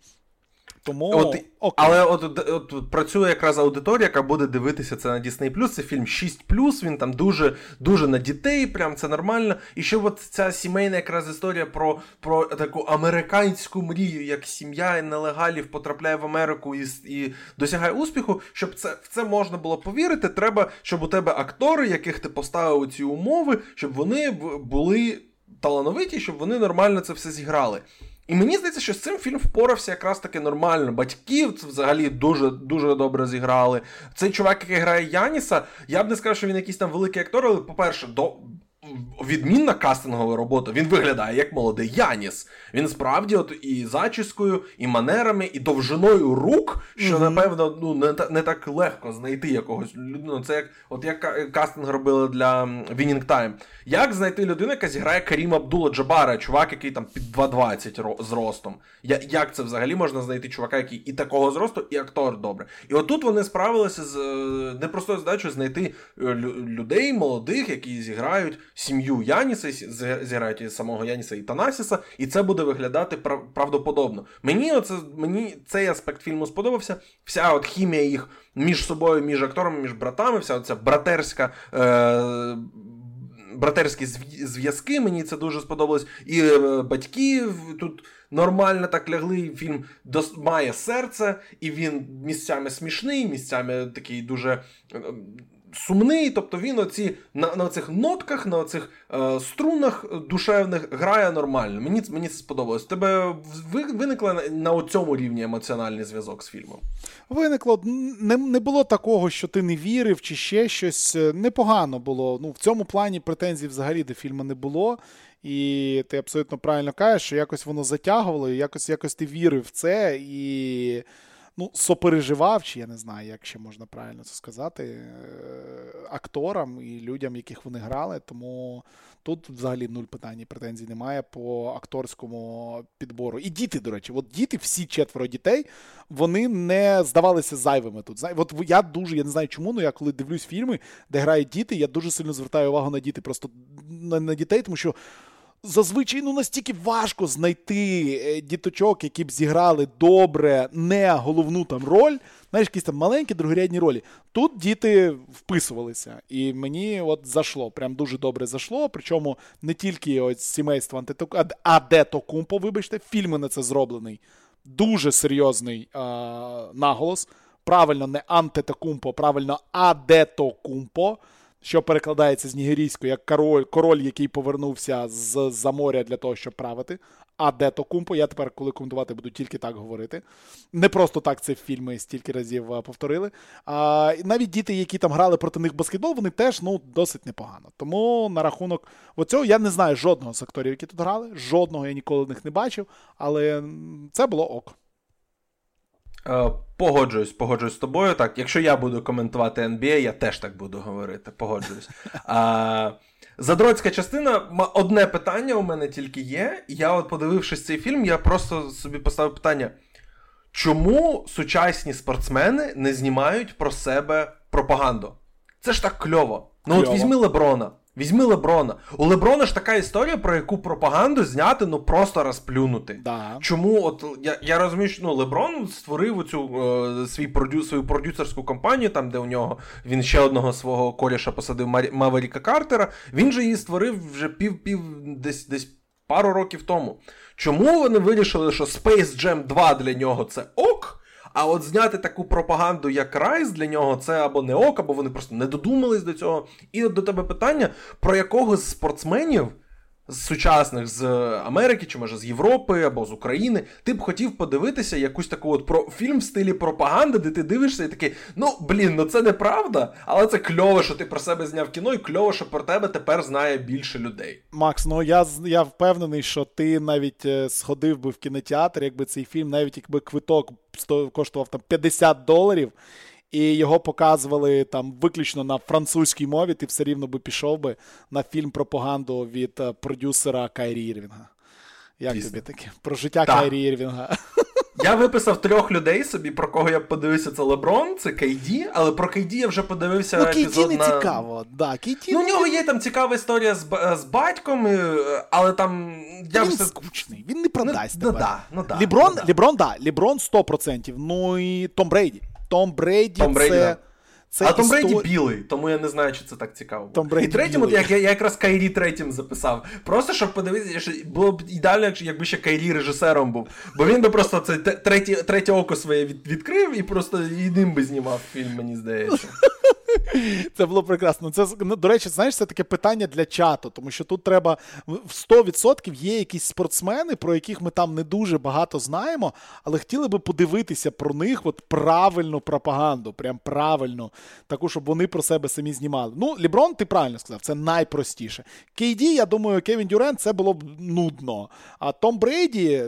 Speaker 2: Тому
Speaker 1: от, але от, от, от працює якраз аудиторія, яка буде дивитися це на Disney+. Це фільм 6+, він там дуже дуже на дітей, прям це нормально. І що от ця сімейна якраз історія про про таку американську мрію, як сім'я нелегалів потрапляє в Америку і і досягає успіху. Щоб це в це можна було повірити, треба, щоб у тебе актори, яких ти поставив у ці умови, щоб вони були талановиті, щоб вони нормально це все зіграли. І мені здається, що з цим фільм впорався якраз таки нормально. Батьків взагалі дуже дуже добре зіграли. Цей чувак, який грає Яніса, я б не сказав, що він якийсь там великий актор, але, по-перше, до відмінна кастингова робота. Він виглядає як молодий Яніс. Він справді от і зачіскою, і манерами, і довжиною рук, що, mm-hmm. напевно, ну не не так легко знайти якогось людину. Це як от як кастинг робили для Winning Time. Як знайти людину, яка зіграє Каріма Абдула Джабара, чувак, який там під 2,20 зростом? Я, Як це взагалі можна знайти чувака, який і такого зросту, і актор добре? І отут вони справилися з е, непростою задачою знайти е, людей молодих, які зіграють сім'ю Яніса, зіграють і самого Яніса і Танасіса, і це буде виглядати правдоподобно. Мені оце, мені цей аспект фільму сподобався. Вся от хімія їх між собою, між акторами, між братами, вся ця братерська. Е- Братерські зв'язки, мені це дуже сподобалось. І е, батьки тут нормально так лягли. Фільм дос, має серце, і він місцями смішний, місцями такий дуже е, сумний, тобто він оці на на цих нотках, на цих е, струнах душевних грає нормально. Мені мені це сподобалось. Тебе виникло на, на цьому рівні емоціональний зв'язок з фільмом?
Speaker 2: Виникло. Не не було такого, що ти не вірив, чи ще щось. Непогано було. Ну, В цьому плані претензій взагалі до фільму не було. І ти абсолютно правильно кажеш, що якось воно затягувало, і якось якось ти вірив в це. і ну, сопереживав, чи я не знаю, як ще можна правильно це сказати, е, акторам і людям, яких вони грали. Тому тут взагалі нуль питань і претензій немає по акторському підбору. І діти, до речі, от діти, всі четверо дітей, вони не здавалися зайвими тут. От я дуже, я не знаю чому, але я коли дивлюсь фільми, де грають діти, я дуже сильно звертаю увагу на діти, просто на, на дітей, тому що зазвичай ну настільки важко знайти е, діточок, які б зіграли добре, не головну там роль, знаєш, якісь там маленькі другорядні ролі. Тут діти вписувалися, і мені от зашло, прям дуже добре зашло. Причому не тільки ось сімейство Антитоку, а Детокумпо, вибачте, фільми на це зроблений. Дуже серйозний а, наголос. правильно не Антетокумпо, правильно Адетокумпо, що перекладається з нігерійської як король, король, який повернувся з за моря для того, щоб правити. Адетокумпо. Я тепер, коли коментувати, буду тільки так говорити. Не просто так це фільми стільки разів повторили. А навіть діти, які там грали проти них баскетбол, вони теж ну, досить непогано. Тому на рахунок оцього я не знаю жодного з акторів, які тут грали. Жодного я ніколи них не бачив, але це було ок.
Speaker 1: Е, погоджуюсь, погоджуюсь з тобою. Так, якщо я буду коментувати NBA, я теж так буду говорити. Погоджуюсь. А, Задроцька частина, одне питання у мене тільки є. Я, от подивившись цей фільм, я просто собі поставив питання: чому сучасні спортсмени не знімають про себе пропаганду? Це ж так кльово. Ну, кльово. от візьми Леброна. Візьми Леброна. У Леброна ж така історія, про яку пропаганду зняти, ну просто розплюнути.
Speaker 2: Да.
Speaker 1: Чому, от я я розумію, що ну, Леброн створив оцю е, свій продю, свою продюсерську компанію, там, де у нього він ще одного свого коліша посадив Маверіка Картера. Він же її створив вже пів-пів десь десь пару років тому. Чому вони вирішили, що Space Jam 2 для нього це ок? А от зняти таку пропаганду, як Rise, для нього це або не ок, або вони просто не додумались до цього. І от до тебе питання, про якого з спортсменів з сучасних з Америки, чи може з Європи або з України, ти б хотів подивитися якусь таку от про фільм в стилі пропаганди, де ти дивишся і такий, ну блін, ну це неправда, але це кльово, що ти про себе зняв кіно, і кльово, що про тебе тепер знає більше людей.
Speaker 2: Макс, ну я я впевнений, що ти навіть е, сходив би в кінотеатр, якби цей фільм, навіть якби квиток коштував там 50 доларів і його показували там виключно на французькій мові, ти все рівно би пішов би на фільм пропаганду від е, продюсера Кайрі Ірвінга. Як Пісня. тобі таке? Про життя так. Кайрі Ірвінга.
Speaker 1: Я виписав трьох людей собі, про кого я подивився, це Леброн, це Кейді, але про Кейді я вже подивився.
Speaker 2: Ну,
Speaker 1: Кейді
Speaker 2: не на... цікаво. Да, Кейді
Speaker 1: Ну, у нього є там цікава історія з з батьком, але там.
Speaker 2: Я Він все... скучний, він не продасть. Ну,
Speaker 1: ну, да, ну, да,
Speaker 2: Леброн,
Speaker 1: ну, да.
Speaker 2: Леброн, да, Леброн 100%. Ну і Том Брейді. Том Брейді Том Брейді, це.
Speaker 1: Це а Том Брейді істор... білий, тому я не знаю, чи це так цікаво.
Speaker 2: Том Брейді
Speaker 1: І третім, от як я, я якраз Кайрі третім записав. Просто щоб подивитися, що було б ідеально, якби ще Кайрі режисером був. Бо він би просто це третє третє око своє від, відкрив і просто і ним би знімав фільм, мені здається.
Speaker 2: Це було прекрасно. Це, ну, До речі, знаєш, це таке питання для чату, тому що тут треба в 100% є якісь спортсмени, про яких ми там не дуже багато знаємо, але хотіли би подивитися про них от правильну пропаганду, прям правильно, таку, щоб вони про себе самі знімали. Ну, Ліброн, ти правильно сказав, це найпростіше. Кейді, я думаю, Кевін Дюрен це було б нудно. А Том Брейді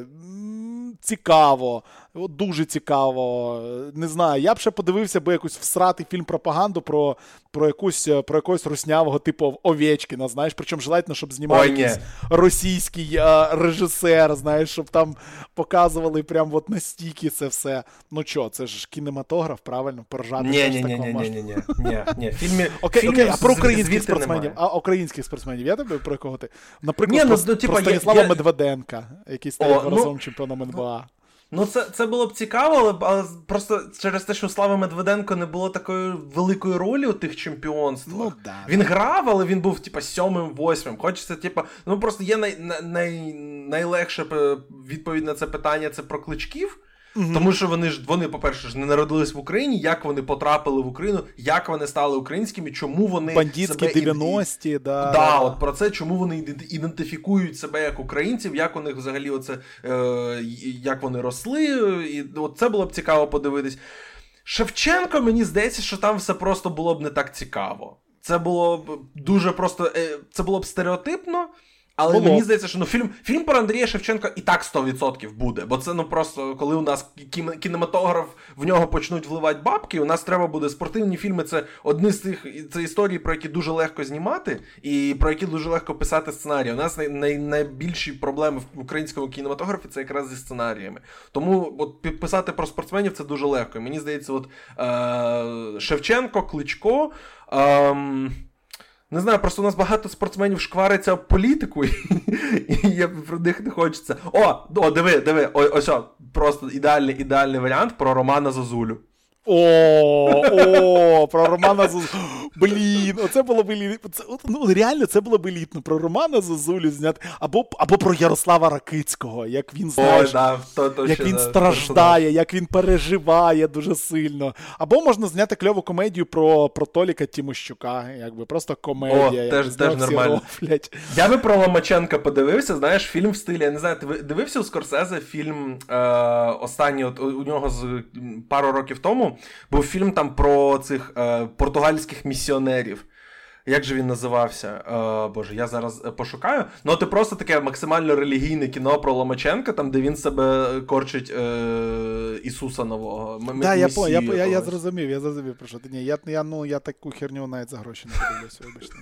Speaker 2: цікаво. Дуже цікаво. Не знаю. Я б ще подивився би якусь всрати фільм пропаганду про про, якусь про якогось руснявого типу Овечкіна, знаєш, причому желательно, ну, щоб знімав Ой, якийсь російський а, режисер, знаєш, щоб там показували прям от настільки це все. Ну чо, це ж кінематограф, правильно? Поржати
Speaker 1: ні, ні, ні, ні, ні, ні, ні. Фільмі,
Speaker 2: Окей, фільмі окей, а про українських спортсменів. Немає. А українських спортсменів, я тебе про кого ти? Наприклад, ні, ну, про, ну, типа, про Станіслава я... Медведенка, який став ну, разом чемпіоном НБА.
Speaker 1: Ну, це це було б цікаво, але, але просто через те, що у Слави Медведенко не було такої великої ролі у тих чемпіонствах.
Speaker 2: Ну, да.
Speaker 1: Він грав, але він був, типа, сьомим, восьмим. Хочеться, типа, ну просто є най, най, найлегше відповідь на це питання це про кличків. Угу. Тому що вони ж вони, по-перше, ж не народились в Україні, як вони потрапили в Україну, як вони стали українськими, чому вони
Speaker 2: Бандитські себе 90-ті, і...
Speaker 1: да. Да, от про це, чому вони ідентифікують себе як українців, як у них взагалі оце, е, як вони росли. І от це було б цікаво подивитись. Шевченко, мені здається, що там все просто було б не так цікаво. Це було б дуже просто. Е, це було б стереотипно. Але Було. мені здається, що ну фільм фільм про Андрія Шевченка і так 100% буде. Бо це ну просто коли у нас кінематограф в нього почнуть вливати бабки, у нас треба буде спортивні фільми. Це одні з тих це історії, про які дуже легко знімати, і про які дуже легко писати сценарії. У нас най, най, найбільші проблеми в українському кінематографі це якраз зі сценаріями. Тому от писати про спортсменів це дуже легко. Мені здається, от е, Шевченко, Кличко. Е, не знаю, просто у нас багато спортсменів шквариться в політику, і я про них не хочеться. О, о, диви, диви, ось, ось, просто ідеальний ідеальний варіант про Романа Зазулю.
Speaker 2: О, о, про Романа Зозулю. Блін, оце було б це, ну, реально це було б елітно. Про Романа Зозулю зняти. Або або про Ярослава Ракицького, як він знаєш,
Speaker 1: Ой, да, то, то
Speaker 2: як
Speaker 1: ще,
Speaker 2: він
Speaker 1: да,
Speaker 2: страждає, як він переживає дуже сильно. Або можна зняти кльову комедію про про Толіка Тімощука, якби просто комедія.
Speaker 1: О, теж, теж нормально. Я би про Ломаченка подивився, знаєш, фільм в стилі. Я не знаю, ти дивився у Скорсезе фільм е, останній, от у нього з пару років тому був фільм там про цих е, португальських місіонерів. Як же він називався? Е, Боже, я зараз е, пошукаю. Ну, це просто таке максимально релігійне кіно про Ломаченка, там, де він себе корчить е, Ісуса Нового.
Speaker 2: Так, да, я, я, я, я зрозумів, я зрозумів про що ти. Ні, я, я, ну, я таку херню навіть за гроші не подивлюся, вибачте.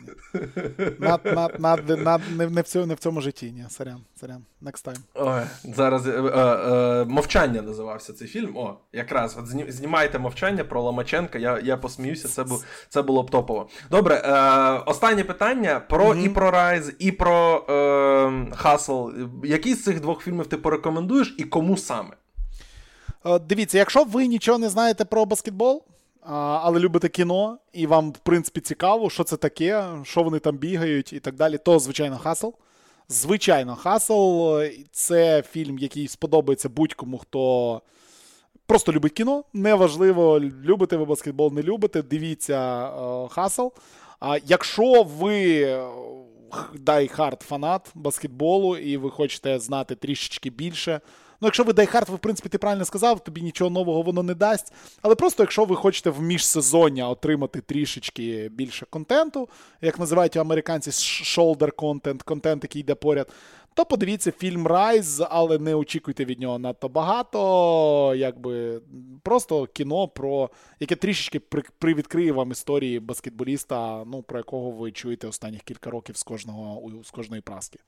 Speaker 2: Над, над, над, над, не, не, в цьому, не в цьому житті, ні. Сорян, сорян. Next time.
Speaker 1: Ой, зараз е, е, Мовчання називався цей фільм. О, якраз от знімайте мовчання про Ломаченка, я я посміюся, це бу, це було б топово. Добре. Е, останнє питання про mm-hmm. і про Райз, і про е, Хасл. Який з цих двох фільмів ти порекомендуєш і кому саме?
Speaker 2: Е, дивіться, якщо ви нічого не знаєте про баскетбол, але любите кіно, і вам, в принципі, цікаво, що це таке, що вони там бігають і так далі, то, звичайно, Хасл. Звичайно, Хасл це фільм, який сподобається будь-кому, хто просто любить кіно. Неважливо, любите ви баскетбол, не любите. Дивіться Хасл. А якщо ви die-hard фанат баскетболу, і ви хочете знати трішечки більше. Ну, якщо ви дайхард, ви, в принципі, ти правильно сказав, тобі нічого нового воно не дасть. Але просто якщо ви хочете в міжсезоння отримати трішечки більше контенту, як називають американці shoulder content, контент, який йде поряд, то подивіться фільм Райз, але не очікуйте від нього надто багато. Якби Просто кіно, про яке трішечки привідкриє вам історії баскетболіста, ну, про якого ви чуєте останніх кілька років з кожного з кожної праски.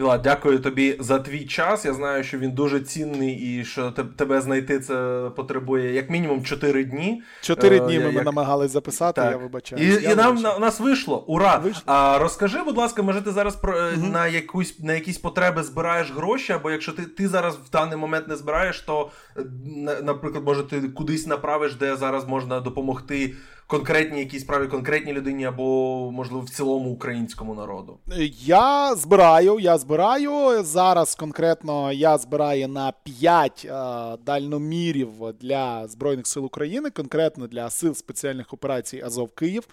Speaker 1: Віла, дякую тобі за твій час. Я знаю, що він дуже цінний і що тебе знайти це потребує як мінімум 4 дні.
Speaker 2: Чотири е, дні ми як... намагались записати, так. я вибачаю.
Speaker 1: І я і нам на, у нас вийшло. Ура! Вийшло. А розкажи, будь ласка, може ти зараз про угу. на якусь на якісь потреби збираєш гроші, або якщо ти ти зараз в даний момент не збираєш, то е, наприклад, може ти кудись направиш, де зараз можна допомогти конкретній якійсь справі, конкретній людині, або, можливо, в цілому українському народу?
Speaker 2: Я збираю, я збираю. Зараз конкретно я збираю на 5 е, дальномірів для Збройних сил України, конкретно для сил спеціальних операцій Азов Київ.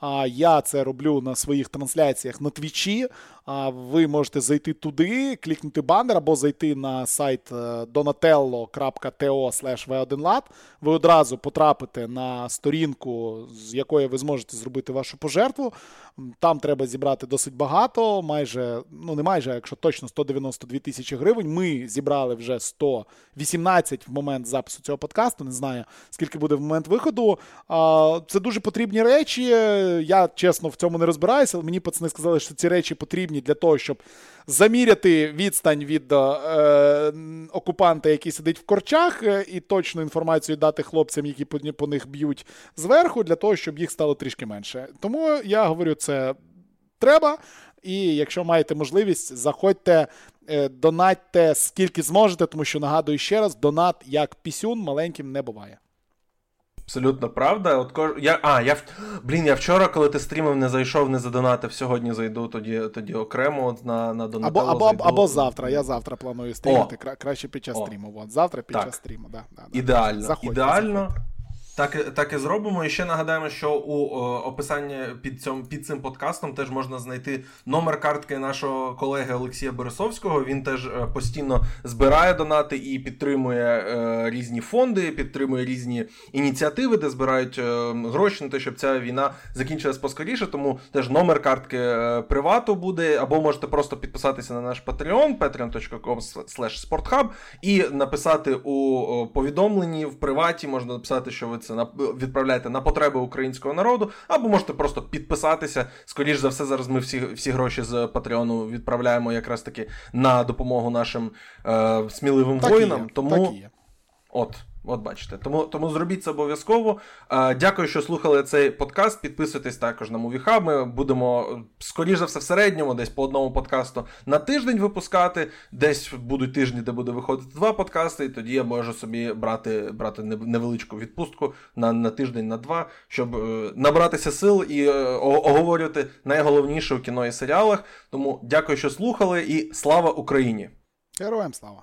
Speaker 2: А Я це роблю на своїх трансляціях на твічі. Ви можете зайти туди, клікнути банер або зайти на сайт е, donatello.to v1lat. Ви одразу потрапите на сторінку, з якої ви зможете зробити вашу пожертву. Там треба зібрати досить багато, майже, ну не майже, якщо точно 192 тисячі гривень. Ми зібрали вже 118 в момент запису цього подкасту. Не знаю, скільки буде в момент виходу. Це дуже потрібні речі. Я чесно в цьому не розбираюся, але мені пацани сказали, що ці речі потрібні для того, щоб заміряти відстань від е, окупанта, який сидить в корчах, е, і точну інформацію дати хлопцям, які по, по них б'ють зверху, для того, щоб їх стало трішки менше. Тому я говорю, це треба. І якщо маєте можливість, заходьте, е, донатьте скільки зможете, тому що нагадую ще раз: донат як пісюн маленьким не буває.
Speaker 1: Абсолютно правда. От кож... я, А, я блін, я вчора, коли ти стрімив, не зайшов, не задонатив. Сьогодні зайду тоді тоді окремо от на на
Speaker 2: Або або, зайду. або завтра. Я завтра планую стрімити. Кра- краще під час О. стріму. От, Завтра під так. час стріму. Да, да,
Speaker 1: да. Ідеально. Заходьте, Ідеально. Заходьте. Так так і зробимо. І ще нагадаємо, що у о, описанні під цьому під цим подкастом теж можна знайти номер картки нашого колеги Олексія Борисовського. Він теж е, постійно збирає донати і підтримує е, різні фонди, підтримує різні ініціативи, де збирають е, гроші на те, щоб ця війна закінчилась поскоріше. Тому теж номер картки е, привату буде, або можете просто підписатися на наш Patreon, patreon.com і написати у повідомленні в приваті. Можна написати, що ви це відправляйте на потреби українського народу, або можете просто підписатися. Скоріш за все, зараз ми всі всі гроші з Патреону відправляємо якраз таки на допомогу нашим е, сміливим так воїнам. Тому
Speaker 2: так і є.
Speaker 1: от. От бачите. Тому тому зробіть це обов'язково. Дякую, що слухали цей подкаст. Підписуйтесь також на Мувіхаб. Ми будемо, скоріш за все, в середньому, десь по одному подкасту на тиждень випускати. Десь будуть тижні, де буде виходити два подкасти, і тоді я можу собі брати брати невеличку відпустку на на тиждень, на два, щоб е, набратися сил і е, оговорювати найголовніше у кіно і серіалах. Тому дякую, що слухали, і слава Україні!
Speaker 2: Героям слава!